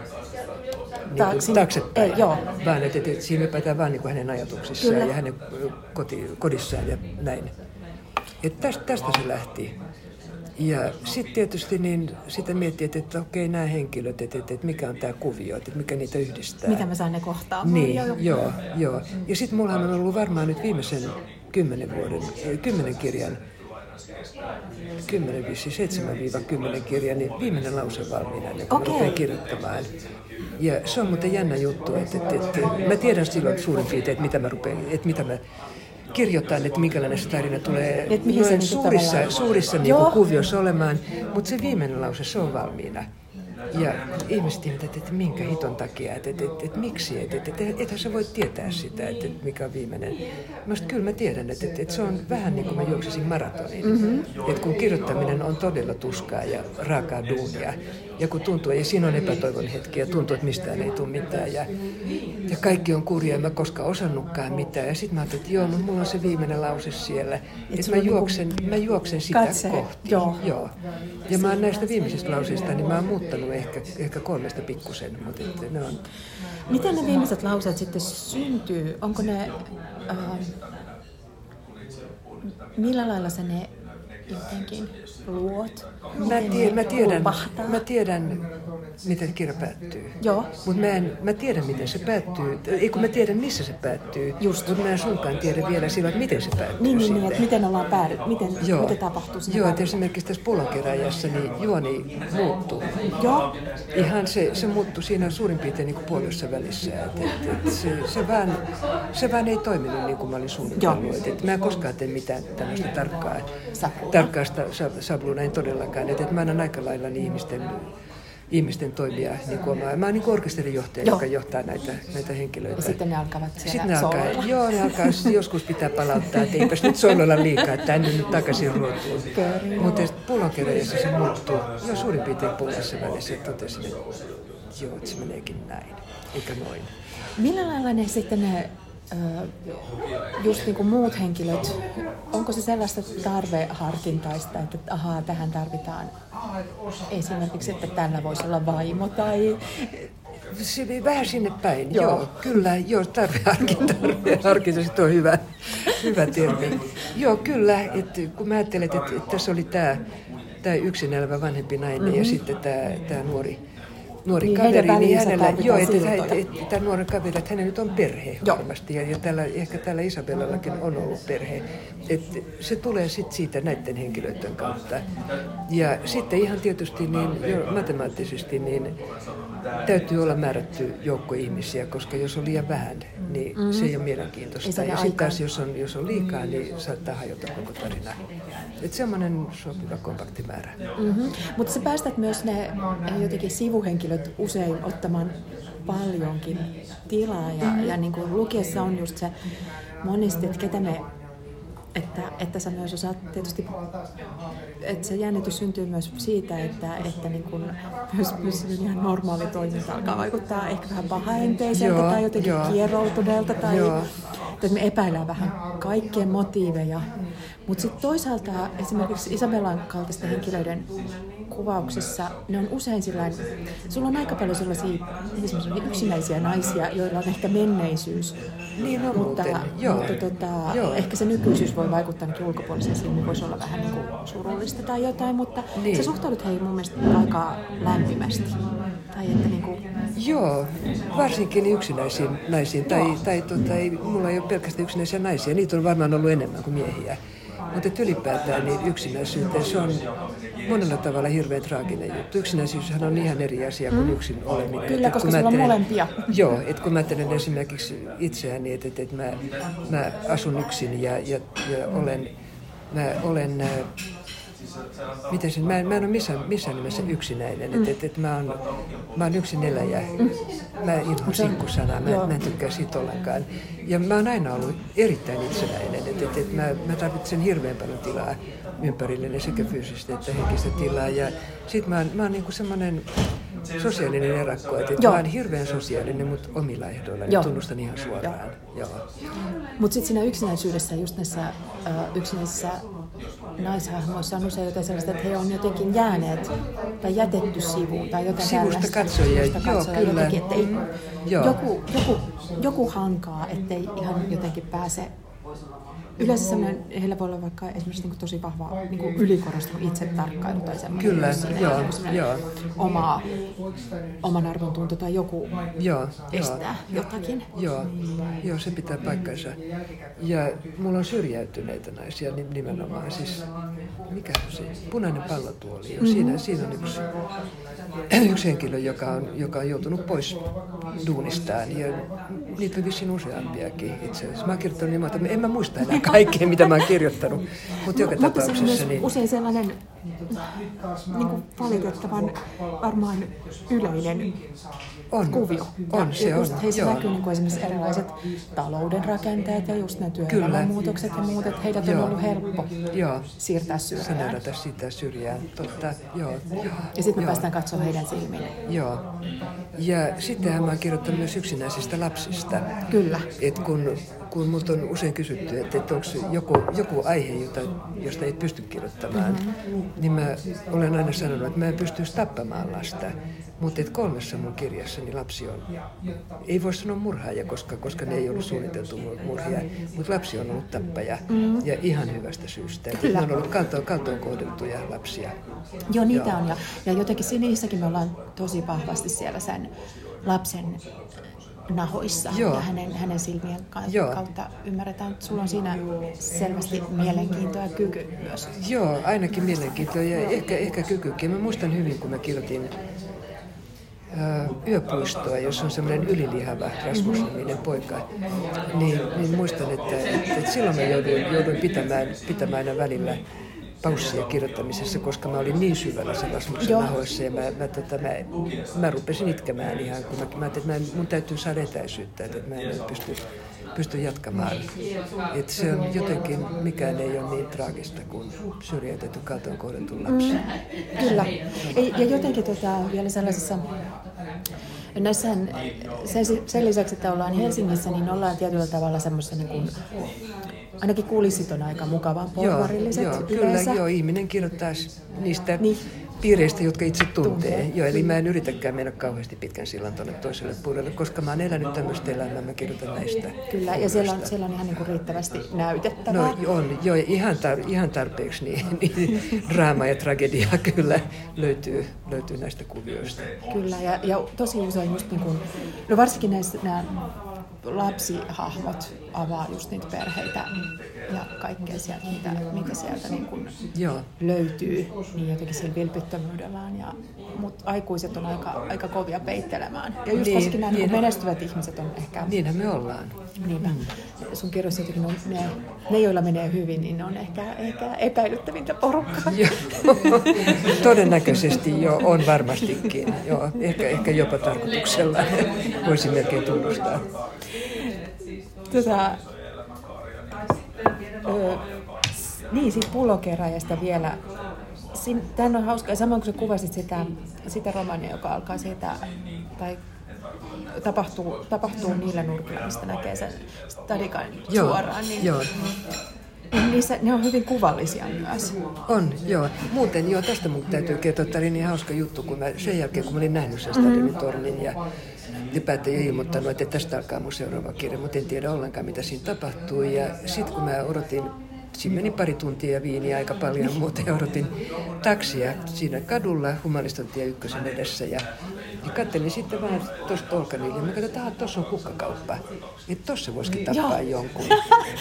niin kuin taaksepäin, ei, joo. vaan että, että siinä ylipäätään vaan niin kuin hänen ajatuksissaan Kyllä. ja hänen koti, kodissaan ja näin. Et tästä, tästä se lähti. Ja sitten tietysti niin sitä miettii, että, että okei nämä henkilöt, että, että, että mikä on tämä kuvio, että mikä niitä yhdistää. Mitä mä saan ne kohtaamaan. Niin, joo, joo. joo. Ja sitten mulla on ollut varmaan nyt viimeisen kymmenen vuoden, kymmenen kirjan 10 vissi 7-10 kirjan, niin viimeinen lause valmiina, kun okay. kirjoittamaan. Ja se on muuten jännä juttu, että, että, että mä tiedän silloin suurin piirtein, että mitä mä, rupean, että mitä mä kirjoitan, että minkälainen se tarina tulee Et mihin se suurissa, suurissa niin kuviossa olemaan, mutta se viimeinen lause, se on valmiina. Ja ihmiset että, että, että minkä hiton takia, että, että, että, että miksi, että, että, että ethän sä voi tietää sitä, että, että mikä on viimeinen. Mä kyllä mä tiedän, että, että, että se on vähän niin kuin mä juoksisin maratonin. Mm-hmm. Että kun kirjoittaminen on todella tuskaa ja raakaa duunia, ja kun tuntuu, ja siinä on epätoivon hetki, ja tuntuu, että mistään ei tule mitään, ja, ja kaikki on kurjaa, en mä koskaan osannutkaan mitään. Ja sitten mä ajattelin, että joo, no mulla on se viimeinen lause siellä, että mä niinku juoksen, mä juoksen sitä katse. kohti. Joo. joo. Ja mä oon näistä viimeisistä lauseista, niin mä oon muuttanut ehkä, ehkä kolmesta pikkusen, mutta että ne on... Miten ne viimeiset lauseet sitten syntyy? Onko ne... Äh, millä lailla sä ne jotenkin luot? Mä, tie, mä, tiedän, mä tiedän, miten kirja päättyy. Joo. Mutta mä, en, mä tiedän, miten se päättyy. Ei kun mä tiedän, missä se päättyy. Just. Mutta mä en suinkaan tiedä vielä silloin, että miten se päättyy Niin, niin, niin että miten ollaan päädyt, miten, Joo. miten tapahtuu Joo, että esimerkiksi tässä pullonkeräjässä niin juoni muuttuu. Joo. Ihan se, se muuttuu siinä suurin piirtein niin kuin puolessa välissä. Et, et, et se, se, vaan, se vaan ei toiminut niin kuin mä olin suunnitellut. Et, et mä en koskaan tee mitään tämmöistä tarkkaa, tarkkaa sabluuna, en todellakaan. Et, et mä annan aika lailla niin ihmisten ihmisten toimia niin kuin omaa. Mä oon niin orkesterijohtaja, joo. joka johtaa näitä, näitä henkilöitä. Ja sitten ne alkavat siellä sitten ne alkaa, Joo, ne alkaa, joskus pitää palauttaa, että eipäs nyt sooloilla liikaa, että tänne nyt takaisin ruotuun. Mutta pullonkeräjässä se muuttuu. Jo suurin piirtein puolessa välissä totesin, että joo, että se meneekin näin, eikä noin. Millä lailla ne sitten ne just niin kuin muut henkilöt, onko se sellaista tarveharkintaista, että ahaa, tähän tarvitaan esimerkiksi, että tällä voisi olla vaimo tai se vähän sinne päin, joo. joo kyllä, joo, tarveharkinta, tarveharkinta, on hyvä, hyvä termi. Joo, kyllä, että kun mä ajattelen, että, että tässä oli tämä, tämä yksin elävä vanhempi nainen mm-hmm. ja sitten tämä, tämä nuori, nuori niin, kaveri, niin hänellä, joo, että, että, että, tämä nuori kaveri, että hänellä nyt on perhe joo. varmasti, ja, ja tällä, ehkä tällä Isabellallakin on ollut perhe. Että se tulee sitten siitä näiden henkilöiden kautta. Ja sitten ihan tietysti niin, jo matemaattisesti, niin täytyy olla määrätty joukko ihmisiä, koska jos on liian vähän, niin mm-hmm. se ei ole mielenkiintoista. Ja sitten taas jos on, jos on liikaa, niin saattaa hajota koko tarina. Että semmoinen sopiva kompakti määrä. Mm-hmm. Mutta sä päästät myös ne jotenkin sivuhenkilöt usein ottamaan paljonkin tilaa ja, mm-hmm. ja niin kuin lukiessa on just se monesti, että ketä me että, että sä myös osaat tietysti, että se jännitys syntyy myös siitä, että, että niin kun myös, myös ihan normaali toiminta alkaa vaikuttaa ehkä vähän pahaenteiseltä tai jotenkin joo. kieroutuneelta tai joo. että me epäillään vähän kaikkien motiiveja. Mutta sitten toisaalta esimerkiksi Isabellan kaltaisten henkilöiden kuvauksissa ne on usein sillain, sulla on aika paljon sellaisia yksinäisiä naisia, joilla on ehkä menneisyys. Niin on mutta, muuten. Joo. mutta tota, Joo. ehkä se nykyisyys voi vaikuttaa ainakin ulkopuolisen silmin, voisi olla vähän niin kuin surullista tai jotain, mutta niin. sä suhtaudut hei mun mielestä aika lämpimästi. Tai että niin kuin... Joo, varsinkin yksinäisiin naisiin. Tai, tai tota, ei, mulla ei ole pelkästään yksinäisiä naisia, niitä on varmaan ollut enemmän kuin miehiä. Mutta ylipäätään niin yksinäisyyteen se on monella tavalla hirveän traaginen juttu. Yksinäisyyshän on ihan eri asia kuin mm. yksin oleminen. Kyllä, et, koska sulla on molempia. Joo, että kun mä ajattelen esimerkiksi itseäni, että, että, että mä, mä asun yksin ja, ja, ja olen, mä olen miten sen, mä, en, mä en ole missään, missään nimessä yksinäinen. Mm. Et, et, et mä, oon, mä oon yksin eläjä. Mm. Mä inhoan sinkkusanaa, mä, mä en tykkää siitä ollenkaan. Ja mä oon aina ollut erittäin itsenäinen. Et, et, et mä, mä tarvitsen hirveän paljon tilaa ympärilleni sekä fyysistä että henkistä tilaa. Ja sit mä oon, mä oon niinku semmoinen sosiaalinen erakko, että Joo. mä oon hirveän sosiaalinen, mutta omilla ehdoilla, niin tunnustan ihan suoraan. Mutta sitten siinä yksinäisyydessä, just näissä uh, yksinäisissä naishahmoissa on usein jotain sellaista, että he on jotenkin jääneet tai jätetty sivuun tai jotain Sivusta katsojia, Sivusta joo, katsojia kyllä. Jotenkin, että ei, joo. Joku, joku, joku hankaa, ettei ihan jotenkin pääse Yleensä sellainen, heillä voi olla vaikka esimerkiksi niin tosi vahva niin ylikorostunut itsetarkkailu tai semmoinen. Kyllä, joo, niin joo. Oma, oman arvon tunto tai joku joo, estää joo, jotakin. Joo, joo, se pitää paikkansa. Ja mulla on syrjäytyneitä naisia nimenomaan. Siis, mikä on se? Punainen pallotuoli. Mm-hmm. Siinä, siinä on yksi, yksi henkilö, joka on, joka on joutunut pois duunistaan. Ja niitä on vissiin useampiakin itse asiassa. Mä oon kirjoittanut niin että en mä muista enää kaikkea, mitä mä oon kirjoittanut. Mutta joka Mutta tapauksessa... se on niin... usein sellainen niin kuin valitettavan varmaan yleinen on, kuvio. On, ja se on. Heissä joo. näkyy niin kuin esimerkiksi erilaiset talouden rakenteet ja just ne työelämän muutokset ja muut, että heidät joo. on ollut helppo joo. siirtää syrjään. Saneerata sitä syrjään, totta, joo. Ja sitten me päästään katsomaan heidän silmiin. Joo. Ja sittenhän mä oon kirjoittanut myös yksinäisistä lapsista. Kyllä. Et kun kun minulta on usein kysytty, että, että onko joku, joku aihe, jota, josta ei pysty kirjoittamaan, mm-hmm. Niin mä olen aina sanonut, että mä en pystyisi tappamaan lasta. Mutta kolmessa mun kirjassani lapsi on, ei voi sanoa murhaaja, koska, koska ne ei ollut suunniteltu murhia, mutta lapsi on ollut tappaja mm. ja ihan hyvästä syystä. Kyllä. Ne on ollut kaltoon, kaltoon kohdeltuja lapsia. Joo, niitä Joo. on. Ja, ja jotenkin niissäkin me ollaan tosi vahvasti siellä sen lapsen nahoissa Joo. ja hänen, hänen silmien kautta Joo. ymmärretään, että sulla on siinä selvästi mielenkiintoa ja kyky myös. Joo, ainakin mielenkiintoa ja ehkä, ehkä kykykin. Mä muistan hyvin, kun mä kirjoitin yöpuistoa, jossa on semmoinen ylilihava Rasmus-niminen poika, niin, niin muistan, että, että, että silloin mä jouduin, jouduin pitämään, pitämään aina välillä paussia kirjoittamisessa, koska mä olin niin syvällä se Rasmuksen nahoissa ja mä, mä, tota, mä, mä rupesin itkemään ihan, kun mä, mä että mä, mun täytyy saada etäisyyttä, että mä en pysty, pysty jatkamaan. Että se on jotenkin, mikään ei ole niin traagista kuin syrjäytetty kaltoon kohdeltu lapsi. Mm, kyllä. Ja jotenkin tota, vielä sellaisessa Näissähän, sen, sen lisäksi, että ollaan Helsingissä, niin ollaan tietyllä tavalla semmoisessa niin kuin ainakin kulissit on aika mukavan porvarilliset joo, joo, kyllä, joo, ihminen kirjoittaa niistä niin. piireistä, jotka itse tuntee. tuntee. Joo, eli mä en yritäkään mennä kauheasti pitkän sillan tuonne toiselle puolelle, koska mä oon elänyt tämmöistä elämää, mä kirjoitan näistä. Kyllä, ja siellä on, siellä on ihan niin kuin riittävästi näytettävää. No on, joo, ihan, tar, ihan tarpeeksi niin, niin draamaa ja tragediaa kyllä löytyy, löytyy näistä kuvioista. Kyllä, ja, ja tosi usein just niin kuin, no varsinkin näissä nämä lapsihahmot avaa just niitä perheitä ja kaikkea sieltä, mitä, mitä sieltä niin kuin Joo. löytyy, niin jotenkin sillä vilpittömyydellään. Ja, mutta aikuiset on aika, aika kovia peittelemään. Ja just niin, varsinkin nämä niin, niin menestyvät ihmiset on ehkä... Niinhän me ollaan. Niinpä. Mm. Sun kirjoissa jotenkin on, ne, ne, joilla menee hyvin, niin ne on ehkä, ehkä epäilyttävintä porukkaa. Todennäköisesti jo on varmastikin. Joo, ehkä, ehkä jopa tarkoituksella. Voisin melkein tunnustaa. Tota, Öö, niin, siitä pullokeräjästä vielä. Tämä on hauska, samoin kuin sä kuvasit sitä, sitä romania, joka alkaa siitä, tai tapahtuu, tapahtuu niillä nurkilla, mistä näkee sen stadikan joo, suoraan. Niin, joo. Niin niissä, ne on hyvin kuvallisia myös. On, joo. Muuten, joo, tästä mun täytyy kertoa, että oli niin hauska juttu, kun mä, sen jälkeen kun mä olin nähnyt sen mm-hmm. tornin ja ylipäätään ilmoittanut, että tästä alkaa mun seuraava kirja, mutta en tiedä ollenkaan, mitä siinä tapahtui. Ja sitten kun mä odotin Siinä meni pari tuntia viiniä aika paljon, mutta odotin taksia siinä kadulla Humaniston tie ykkösen edessä ja, ja katselin sitten vaan tuosta Tolkanille ja mä katsoin, että tuossa on kukkakauppa. Että tuossa voisikin tappaa Joo. jonkun.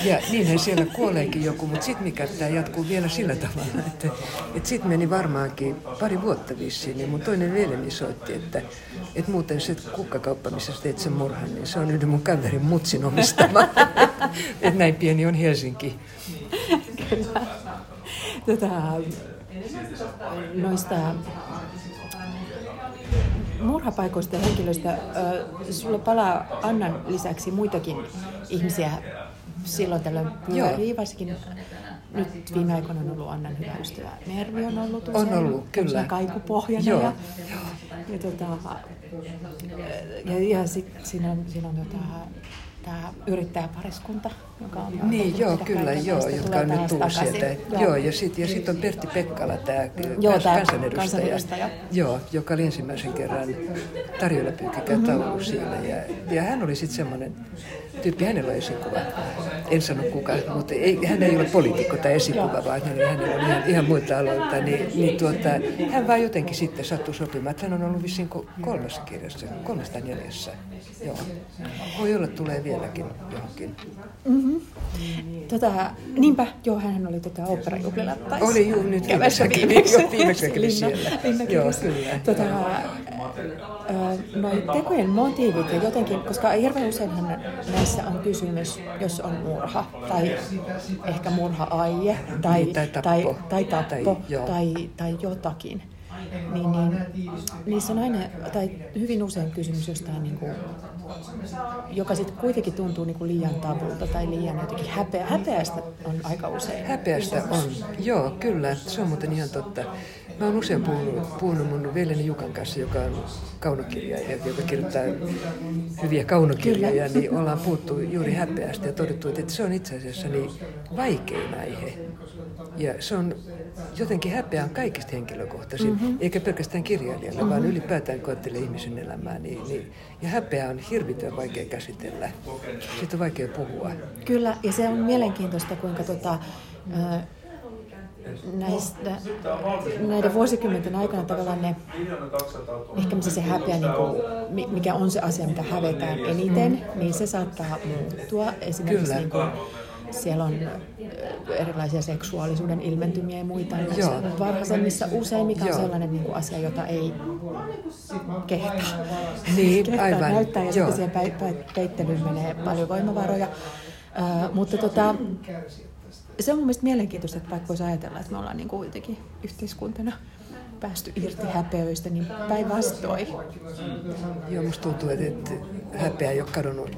Ja niinhän siellä kuoleekin joku, mutta sitten mikä tämä jatkuu vielä sillä tavalla, että, että sitten meni varmaankin pari vuotta vissiin, niin mun toinen veljeni soitti, että, että muuten se kukkakauppa, missä sä teet sen murhan, niin se on yhden mun kaverin mutsin omistama. että näin pieni on Helsinki. Kyllä. Tota, noista murhapaikoista ja henkilöistä, sulla palaa Annan lisäksi muitakin ihmisiä silloin tällöin pyörii, varsinkin nyt viime aikoina on ollut Annan hyvä ystävä Mervi on ollut usein. On ollut, kyllä. Kaikupohjana. Joo. Ja, ja, tota, ja, ja sit, siinä on, siinä on tota, tämä yrittäjäpariskunta, joka on Niin, joo, kyllä, joo, jotka on nyt tullut sieltä. Joo. joo, ja sitten ja sit on Pertti Pekkala, tämä joo, kans, kansanedustaja, kansanedustaja, joo, joka oli ensimmäisen kerran tarjolla pyykkikää mm-hmm. siellä. Ja, ja hän oli sitten semmoinen tyyppi, hänellä on esikuva. En sano kuka, mutta ei, hän ei ole poliitikko tai esikuva, vaan hän, hänellä on ihan, ihan muita aloita. Niin, niin tuota, hän vaan jotenkin sitten sattui sopimaan, että hän on ollut vissiin kolmessa kirjassa, kolmesta neljässä. Joo. Voi olla, tulee vieläkin johonkin. Mm-hmm. Tota, niinpä, joo, hän oli tota operajuhlilla. Oli juuri nyt viimeksi, viimeksi, viimeksi siellä. Joo, kyllä. Tota, noi tekojen motiivit ja jotenkin, koska hirveän useinhan näissä on kysymys, jos on murha tai ehkä murha-aie tai, niin, tai tappo tai, tai, tappo, tai, tai, tai jotakin niin, niin niissä on aina, tai hyvin usein kysymys jostain, niin kuin, joka sitten kuitenkin tuntuu niin kuin liian tabulta tai liian jotenkin häpeä. Häpeästä on aika usein. Häpeästä on, joo, kyllä, se on muuten ihan totta. Mä oon usein puhunut, puhunut mun veljeni Jukan kanssa, joka on kaunokirjaaja, joka kirjoittaa hyviä kaunokirjoja, Kyllä. niin ollaan puhuttu juuri häpeästä ja todettu, että se on itse asiassa niin vaikein aihe. Ja se on jotenkin häpeä on kaikista henkilökohtaisin, mm-hmm. eikä pelkästään kirjailijalle, mm-hmm. vaan ylipäätään kun ajattelee ihmisen elämää. Niin, niin, ja häpeä on hirvittävän vaikea käsitellä. Siitä on vaikea puhua. Kyllä, ja se on mielenkiintoista, kuinka tota, näistä, näiden vuosikymmenten aikana tavallaan ne, ehkä missä se häpeä, niin kuin, mikä on se asia, mitä hävetään eniten, niin se saattaa muuttua. Esimerkiksi niin kuin, siellä on erilaisia seksuaalisuuden ilmentymiä ja muita Joo. varhaisemmissa usein, mikä on Joo. sellainen niin kuin asia, jota ei kehtaa, niin, kehtaa aivan. näyttää ja Joo. sitten siihen peittelyyn menee paljon voimavaroja. Uh, mutta tota, se on mun mielestä mielenkiintoista, että vaikka voisi ajatella, että me ollaan niin kuin jotenkin yhteiskuntana päästy irti häpeöistä, niin päinvastoin. Joo, musta tuntuu, että häpeä ei ole kadonnut,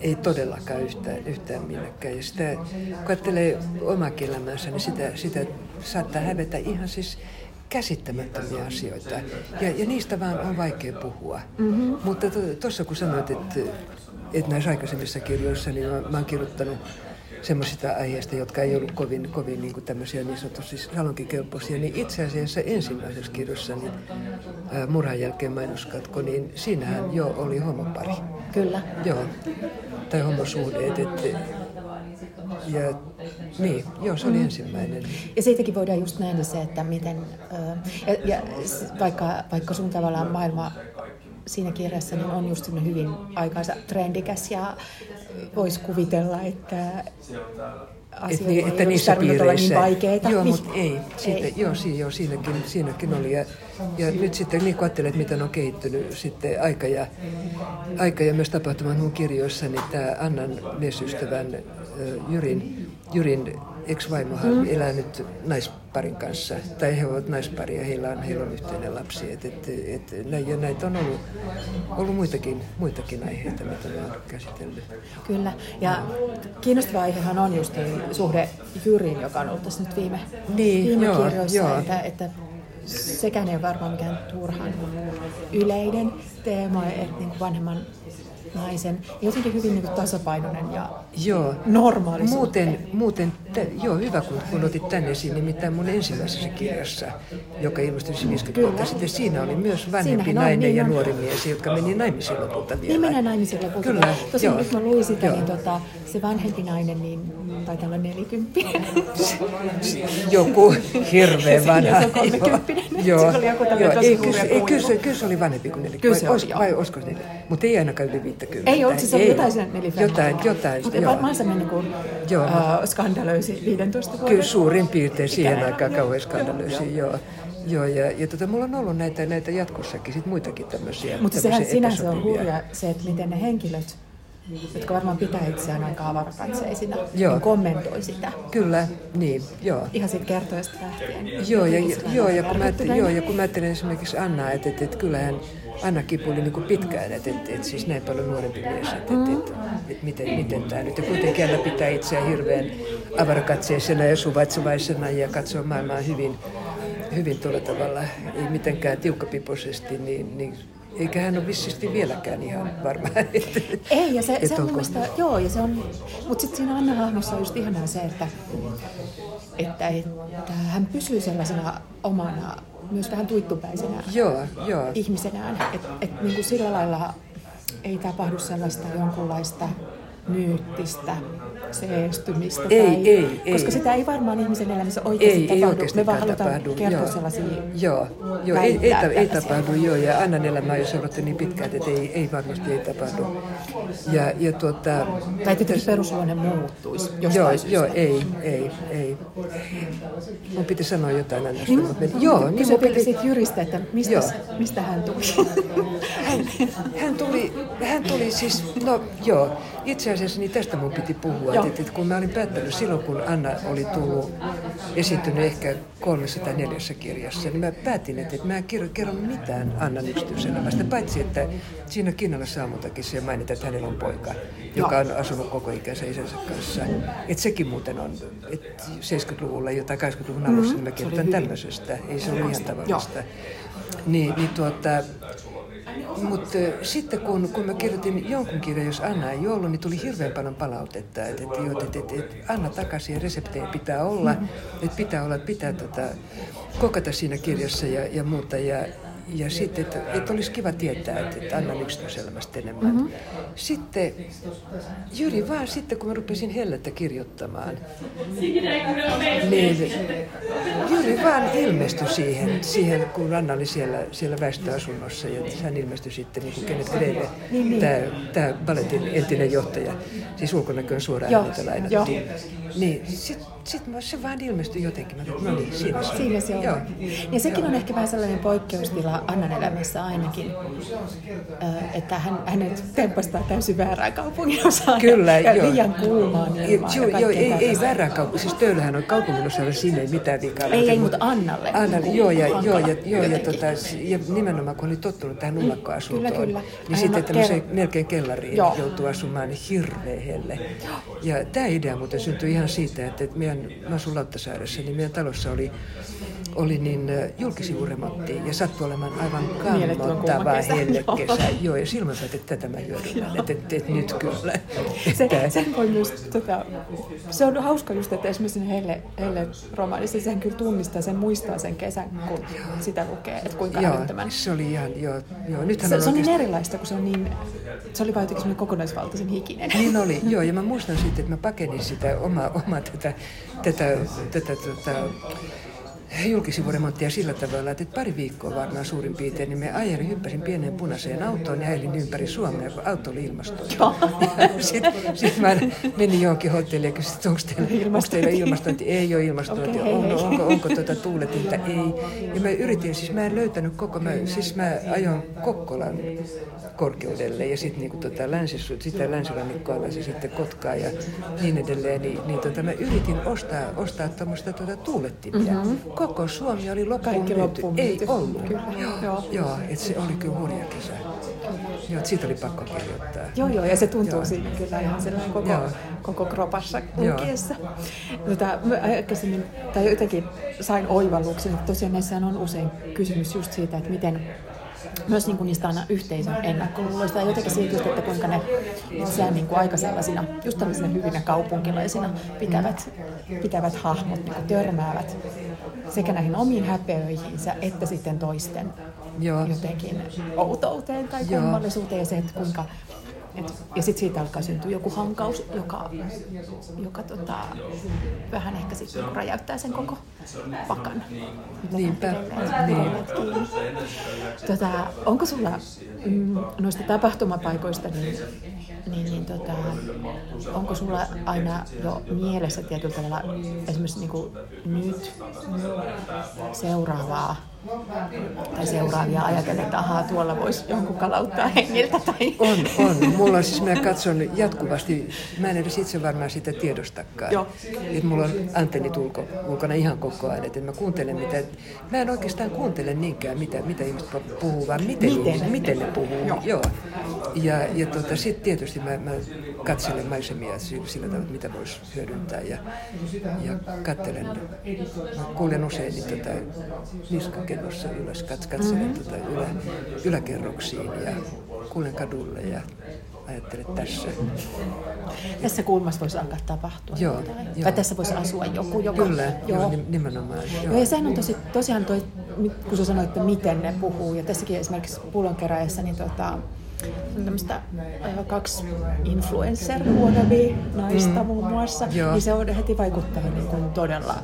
ei todellakaan yhtään, yhtään minnekään. Ja sitä, kun ajattelee omakin elämänsä, niin sitä, sitä saattaa hävetä ihan siis käsittämättömiä asioita. Ja, ja niistä vaan on vaikea puhua. Mm-hmm. Mutta tuossa kun sanoit, että, että näissä aikaisemmissa kirjoissa, niin mä, mä oon kirjoittanut semmoisista aiheista, jotka ei ollut kovin, kovin niin kuin tämmöisiä niin sanotusti salonkikelpoisia, niin itse asiassa ensimmäisessä kirjassa niin, ää, murhan jälkeen mainoskatko, niin siinähän jo oli homopari. Kyllä. Joo, tai homosuhteet, että ja, niin, joo, se oli mm. ensimmäinen. Ja siitäkin voidaan just nähdä se, että miten, ja, ja vaikka, vaikka sun tavallaan maailma siinä kirjassa niin on just hyvin aikansa trendikäs ja voisi kuvitella, että asiat niin, että niissä piireissä, niin vaikeita. Joo, mutta ei. Siitä, ei. Joo, si, joo siinäkin, siinäkin oli. Ja, ja nyt sitten niin kun ajattelet, miten on kehittynyt sitten aika ja, aika ja myös tapahtuman mun kirjoissa, niin tämä Annan miesystävän Jyrin, Jyrin ex-vaimohan mm. elää nyt naisparin kanssa, tai he ovat naispari ja heillä on, heillä on yhteinen lapsi. Et, et, et, ja näitä on ollut, ollut muitakin, muitakin aiheita, mitä me on käsitellyt. Kyllä, ja kiinnostava aihehan on just suhde Jyriin, joka on ollut tässä nyt viime, niin, viime joo, kirjoissa, joo. Että, että sekään ei ole varmaan mikään turhan yleinen teema, että niin kuin vanhemman naisen, jotenkin hyvin niin kuin tasapainoinen ja joo. normaali Muuten, muuten joo, hyvä kun, kun otit tänne esiin, nimittäin mun ensimmäisessä kirjassa, joka ilmestyi 50 vuotta sitten, siinä oli myös vanhempi Siinähän nainen on, niin ja on. nuori mies, jotka meni naimisiin lopulta vielä. Niin menee naimisiin lopulta. Kyllä, Tosin joo. nyt mä luin sitä, joo. niin tota, se vanhempi nainen, niin taitaa olla nelikymppinen. joku hirveän vanha. Se on kolmekymppinen. Joo, se oli joku joo. Ei, kyllä, ei, kyllä, se, kyllä se oli vanhempi kuin nelikymppinen. Vai, vai, vai olisiko neljä? Mutta ei ainakaan yli 50. Ei siis oli jotain sen nelifemmaa. Jotain, jotain. Mutta varmaan se meni kuin joo. Uh, skandalöisi 15 vuotta. Kyllä suurin piirtein siihen aikaan kauhean skandalöisi, joo. Joo, ja, ja tota, mulla on ollut näitä, näitä jatkossakin, sit muitakin tämmöisiä Mutta sehän sinänsä on hurja se, että miten ne henkilöt jotka varmaan pitää itseään aika avarakatseisina, joo. niin kommentoi sitä. Kyllä, niin, joo. Ihan siitä kertoista lähtien. Joo, ja, joo, ja, kun mä, joo, ja kun mä ajattelen esimerkiksi Annaa, että, että, että kyllähän Anna kipuili niin pitkään, että, että, että siis näin paljon nuorempi mies, että, että, että, että, että miten, miten tämä nyt. Ja kuitenkin Anna pitää itseään hirveän avarakatseisena ja suvaitsevaisena ja katsoo maailmaa hyvin, hyvin tuolla tavalla, ei mitenkään tiukkapipoisesti, niin, niin eikä hän ole vissisti vieläkään ihan varma. Että, Ei, ja se, se on mielestä, joo, ja se on, mutta sitten siinä Anna hahmossa on just ihanaa se, että, että, että hän pysyy sellaisena omana, myös vähän tuittupäisenä joo, joo. ihmisenään. Että et, niin sillä lailla ei tapahdu sellaista jonkunlaista myyttistä seestymistä. Ei, tai, ei, ei. Koska sitä ei varmaan ihmisen elämässä oikeasti ei, tapahdu. Ei oikeasti Me vaan halutaan tapahdu. kertoa joo. sellaisia Joo, joo ei, ei, ei tapahdu. Joo, ja Annan elämä on jo seurattu niin pitkään, että ei, ei varmasti ei tapahdu. Ja, ja tuota, tai että perusluonne muuttuisi Joo, joo, ei, ei, ei. Mun piti sanoa jotain aina. Niin, mutta joo, niin mun piti... siitä Jyristä, että mistä, mistä hän tuli? hän, hän, tuli, hän tuli siis, no joo, itse asiassa niin tästä mun piti puhua. Että, että kun mä olin päättänyt silloin, kun Anna oli tullut esittynyt ehkä kolmessa tai neljässä kirjassa, niin mä päätin, että, että mä en kerro mitään Annan yksityiselämästä, paitsi että siinä Kinnalla Saamutakin se mainita, että hänellä on poika, joka on asunut koko ikänsä isänsä kanssa. Että sekin muuten on, että 70-luvulla tai 80-luvun alussa mm-hmm. niin mä kirjoitan tämmöisestä, ei se ole ihan tavallista. Niin, niin tuota, mutta sitten kun, kun mä kirjoitin jonkun kirjan, jos Anna ei ollut, niin tuli hirveän paljon palautetta, että, että, että, että, että Anna takaisin reseptejä pitää olla, että pitää olla, pitää tota, kokata siinä kirjassa ja, ja muuta. Ja, ja sitten, että, että olisi kiva tietää, että, että annan yksityiselämästä enemmän. Mm-hmm. Sitten Jyri vaan sitten, kun mä rupesin Hellettä kirjoittamaan, niin Jyri vaan ilmestyi siihen, siihen kun Anna oli siellä, siellä väestöasunnossa ja hän ilmestyi sitten niin kuin Kenneth Greve, niin, niin. Tämä, tämä balletin entinen johtaja, siis ulkonäköön suoraan häneltä lainattiin. Niin, sitten sit se vaan ilmestyi jotenkin. Mä no niin, siinä se on. Siinä se on. Joo. Ja sekin on ehkä vähän sellainen poikkeustila Annan elämässä ainakin, että hän, hänet tempastaa täysin väärään kaupungin osaan. Kyllä, ja joo. liian kuumaan ilmaan. Joo, joo ei, ei väärään kaupungin. Siis Tööllähän on kaupungin osalla, siinä ei mitään vikaa. Ei, ei, mutta Annalle. Annalle, joo, ja, joo, ja, joo, ja, tota, ja nimenomaan kun oli tottunut tähän ullakkoasuntoon, kyllä, kyllä. niin sitten tämmöiseen melkein kellariin joutuu asumaan, niin hirveä helle. Ja tämä idea muuten syntyi ihan siitä, että, että meidän, mä asun Lauttasaaressa, niin meidän talossa oli oli niin julkisivuremontti ja sattui olemaan aivan kammottava hellekesä. Joo, ja silloin että tätä mä hyödynnän, että et, et, nyt kyllä. Se, sen voi myös, tota, se on hauska just, että esimerkiksi Helle, Helle romaanissa sen kyllä tunnistaa, sen muistaa sen kesän, kun sitä lukee, että kuinka joo, älyttömän. se oli ihan, joo. joo nythän se, on, se on niin erilaista, kun se on niin, se oli vain jotenkin kokonaisvaltaisen hikinen. Niin oli, joo, ja mä muistan sitten, että mä pakenin sitä omaa, omaa tätä, tätä, tätä, tätä julkisivuremonttia sillä tavalla, että pari viikkoa varmaan suurin piirtein, niin me ajelin, hyppäsin pieneen punaiseen autoon ja ajelin ympäri Suomea, kun auto oli ilmastoitu. Sitten sit mä menin johonkin hotelliin ja kysyin, onko teillä, onko teillä ilmastointi? Ei ole ilmastointi. Okay. Onko, onko, onko tuota tuuletinta? Ei. Ja mä yritin, siis mä en löytänyt koko, mä, siis mä ajoin Kokkolan korkeudelle ja sitten niin tota, länsis, sitä länsirannikkoa ja sitten Kotkaa ja niin edelleen, niin, niin tota, mä yritin ostaa, ostaa tuommoista tuota, tuulettimia. Mm-hmm. Koko Suomi oli loppuun Kaikki myyty. Ei ollut. Kyllä. Joo, joo. joo että se oli kyllä hurja kesä. Joo, siitä oli pakko kirjoittaa. Joo, joo, ja se tuntuu joo. siinä kyllä ihan sellainen koko, joo. koko kropassa lukiessa. Tota, aikaisemmin, tai jotenkin sain oivalluksen, että tosiaan näissä on usein kysymys just siitä, että miten myös niin kuin niistä aina yhteisön ennakkoluuloista ja jotenkin siitä just, että kuinka ne itseään niin kuin aika sellaisina, just tällaisina hyvinä kaupunkilaisina pitävät, pitävät hahmot niin kuin törmäävät sekä näihin omiin häpeöihinsä että sitten toisten Joo. jotenkin outouteen tai kummallisuuteen ja se, että kuinka et, ja sitten siitä alkaa syntyä joku hankaus, joka, joka tota, vähän ehkä sitten niinku räjäyttää sen koko pakan. Niinpä. Niin. Tota, onko sulla mm, noista tapahtumapaikoista, niin, niin, niin tota, onko sulla aina jo mielessä tietyllä tavalla esimerkiksi niin kuin nyt seuraavaa tai seuraavia ajatellen, että ahaa, tuolla voisi jonkun kalauttaa hengiltä. Tai... On, on. Mulla siis, mä katson jatkuvasti, mä en edes itse varmaan sitä tiedostakaan. Joo. Että mulla on antennit ulko, ulkona ihan koko ajan, että mä kuuntelen mitä, mä en oikeastaan kuuntele niinkään mitä, mitä ihmiset puhuu, vaan miten, miten, ihmiset, miten ne puhuu. Joo. Joo. Ja, ja tota, sitten tietysti mä, mä katselen maisemia sillä tavalla, mitä voisi hyödyntää ja, ja katselen, mä kuulen usein niin tota, niskakennossa ylös, katselen mm-hmm. tota, ylä, yläkerroksiin ja kuulen kadulle ja ajattelen tässä. Tässä kulmassa voisi alkaa tapahtua joo, jotain. Joo. Tai tässä voisi asua joku. Joka, Kyllä, joo. joo nimenomaan. Joo. ja sehän on tosi, tosiaan toi, kun sä sanoit, että miten ne puhuu, ja tässäkin esimerkiksi pullonkeräjässä, niin tota, on tämmöistä äh, kaksi influencer wannabe naista mm. muun muassa, Joo. niin se on heti vaikuttaa niin kuin todella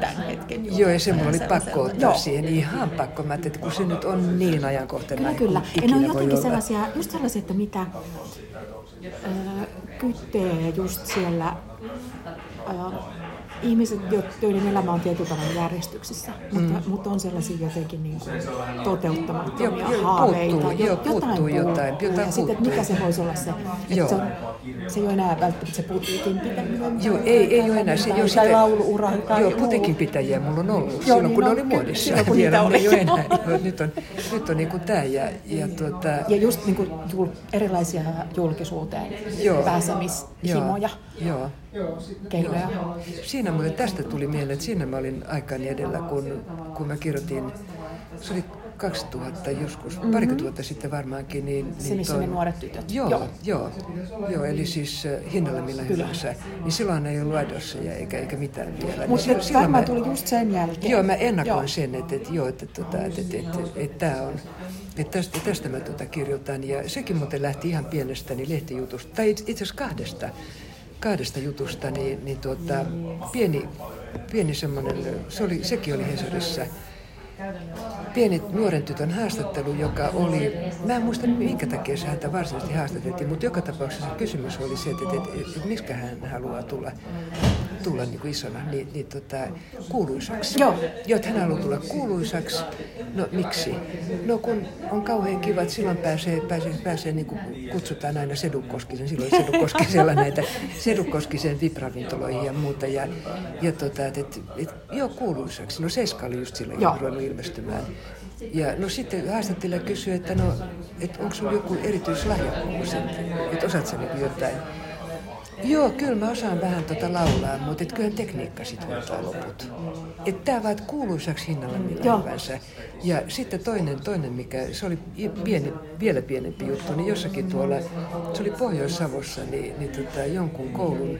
tämän hetken Joo, ja se mulla oli pakko ottaa Joo. siihen ihan pakko. Mä että kun se nyt on niin ajankohtainen. Kyllä, kyllä. Ja ne on jotenkin sellaisia, just sellaisia, että mitä äh, kyttee just siellä äh, ihmiset, joiden elämä on tietyllä tavalla järjestyksessä, mm. mutta, mutta on sellaisia jotenkin niin kuin toteuttamattomia jo, haaveita. Puuttuu, jo, jotain puuttuu jotain. jotain ja sitten, että mikä se voisi olla se, että se, on, se ei ole enää välttämättä se putiikin pitäminen. Joo, ei, ei ole enää se. Tai, tai lauluura. Tai joo, putiikin pitäjiä mulla on ollut joo, silloin, niin kun ne oli muodissa. Silloin, kun niitä oli. Ei ole enää. nyt on, nyt on niin kuin tämä. Ja, ja, tuota... ja just niin kuin jul, erilaisia julkisuuteen joo. pääsemishimoja. Joo. Keinoja. Siinä muuten tästä tuli mieleen, että siinä mä olin aikani edellä, kun, kun mä kirjoitin, se oli 2000 joskus, mm-hmm. parikymmentä vuotta sitten varmaankin. Niin, se, niin missä toi, ne nuoret tytöt. Joo, joo. joo, joo eli siis uh, hinnalla millä Kyllä. hyvänsä. Niin silloin ei ollut ja eikä, eikä mitään vielä. Mutta niin se varmaan tuli just sen jälkeen. Joo, mä ennakoin joo. sen, että, että, joo, että, tota, että, että, että, että, että tämä on, että tästä, tästä mä tuota kirjoitan. Ja sekin muuten lähti ihan pienestäni lehtijutusta, tai itse asiassa kahdesta kahdesta jutusta, niin, niin tuota, pieni, pieni semmoinen, se oli, sekin oli Hesarissa, pieni nuoren tytön haastattelu, joka oli, mä en muista minkä takia se häntä varsinaisesti haastateltiin, mutta joka tapauksessa kysymys oli se, että, että, että, että miksi hän haluaa tulla tulla niin kuin isona niin, niin tota, kuuluisaksi. Joo. Joo, että hän haluaa tulla kuuluisaksi. No miksi? No kun on kauhean kiva, että silloin pääsee, pääsee, pääsee niin kuin kutsutaan aina Sedukoskisen, silloin Sedukoskisella näitä Sedukoskisen vipravintoloihin ja muuta. Ja, ja tota, että et, et, joo, kuuluisaksi. No Seiska oli just silloin ruvennut ilmestymään. Ja no sitten haastattelija kysyi, että no, että onko sinulla joku erityislahjakkuus, että, että osaat sä niin jotain. Joo, kyllä mä osaan vähän tota laulaa, mutta et kyllä tekniikka sitten hoitaa loput. Että tämä vaan kuuluisaksi hinnalla millä hyvänsä. Ja sitten toinen, toinen, mikä, se oli pieni, vielä pienempi juttu, niin jossakin tuolla, se oli Pohjois-Savossa, niin, niin tota, jonkun koulun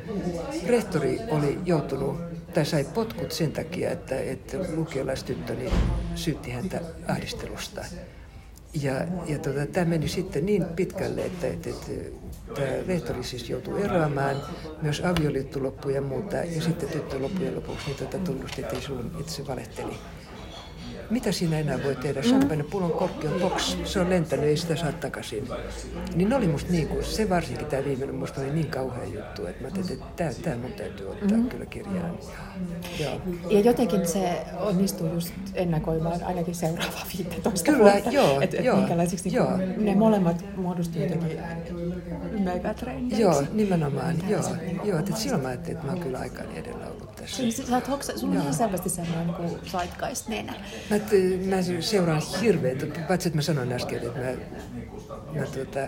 rehtori oli joutunut tai sai potkut sen takia, että, että lukiolaistyttö niin syytti häntä ahdistelusta. Ja, ja tota, tämä meni sitten niin pitkälle, että, että, että rehtori siis joutui eroamaan, myös avioliitto loppui ja muuta, ja sitten tyttö loppujen lopuksi niin tota, tunnusti, että sun itse valehteli mitä siinä enää voi tehdä? Champagne pullon korkki on box, se on lentänyt, ei sitä saa takaisin. Niin ne oli musta niin kuin, se varsinkin tämä viimeinen musta oli niin kauhea juttu, että mä ajattelin, että tämä, tämä mun täytyy ottaa mm-hmm. kyllä kirjaan. Ja, ja jotenkin se onnistuu just ennakoimaan ainakin seuraava 15 Kyllä, vuotta. joo, että joo, minkälaisiksi joo. ne molemmat muodostuu jotenkin megatrendeiksi. Joo, nimenomaan. Joo, joo, että silloin mä ajattelin, että mä oon kyllä aikaan edellä ollut tässä. Siis, sä oot hoksa, sun on ihan selvästi semmoinen niin nenä. Mä, mä seuraan hirveän, paitsi että mä sanoin äsken, että mä, mä tuota,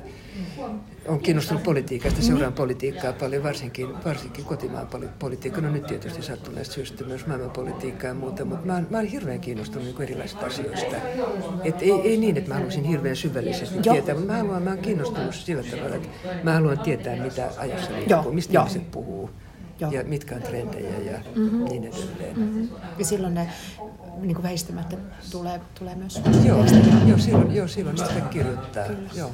olen kiinnostunut politiikasta, seuraan politiikkaa paljon, varsinkin, varsinkin kotimaan politiikkaa. No nyt tietysti sattuneesta syystä myös maailmanpolitiikkaa ja muuta, mutta mä, mä olen hirveän kiinnostunut niin erilaisista asioista. Et ei, ei niin, että mä haluaisin hirveän syvällisesti Joo. tietää, mutta mä, haluan, mä olen kiinnostunut sillä tavalla, että mä haluan tietää, mitä ajassa liikkuu, mistä Joo. ihmiset puhuu. Joo. ja mitkä on trendejä ja mm-hmm. niin edelleen. Mm-hmm. Ja silloin ne niin kuin väistämättä tulee, tulee myös Joo, joo, silloin, joo, silloin niistä kirjoittaa. Kyllä. Joo.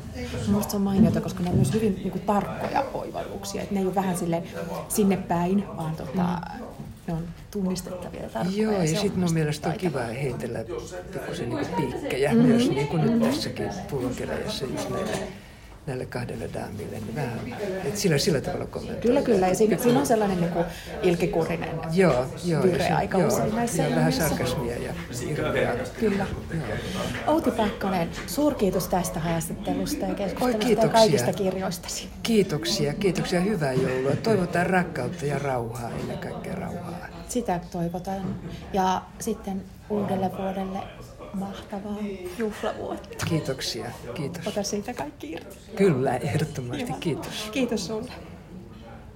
Minusta se on mainiota, koska ne on myös hyvin niin kuin, tarkkoja oivalluksia. Että ne ei ole vähän sille sinne päin, vaan tota, mm. ne on tunnistettavia ja tarkkoja. Joo, ja, ja sitten mun mielestä on kiva heitellä pikkusen niin piikkejä mm-hmm. myös, niin kuin nyt tässäkin pullonkeräjässä just näille näille kahdelle daamille, niin vähän, että sillä, sillä tavalla kommentoidaan. Kyllä, kyllä. Ja siinä, siinä on sellainen niin ilkikurinen joo, joo, pyre aika joo, usein näissä joo, vähän sarkasmia ja irveä. Kyllä. Joo. Outi Pakkanen, suurkiitos tästä haastattelusta ja keskustelusta ja kaikista kirjoistasi. Kiitoksia, kiitoksia. Hyvää joulua. Toivotaan rakkautta ja rauhaa, ennen kaikkea rauhaa. Sitä toivotaan. Ja sitten uudelle vuodelle mahtavaa juhlavuotta. Kiitoksia, kiitos. Ota siitä kaikki irti. Kyllä, ehdottomasti, kiitos. Kiitos sulle.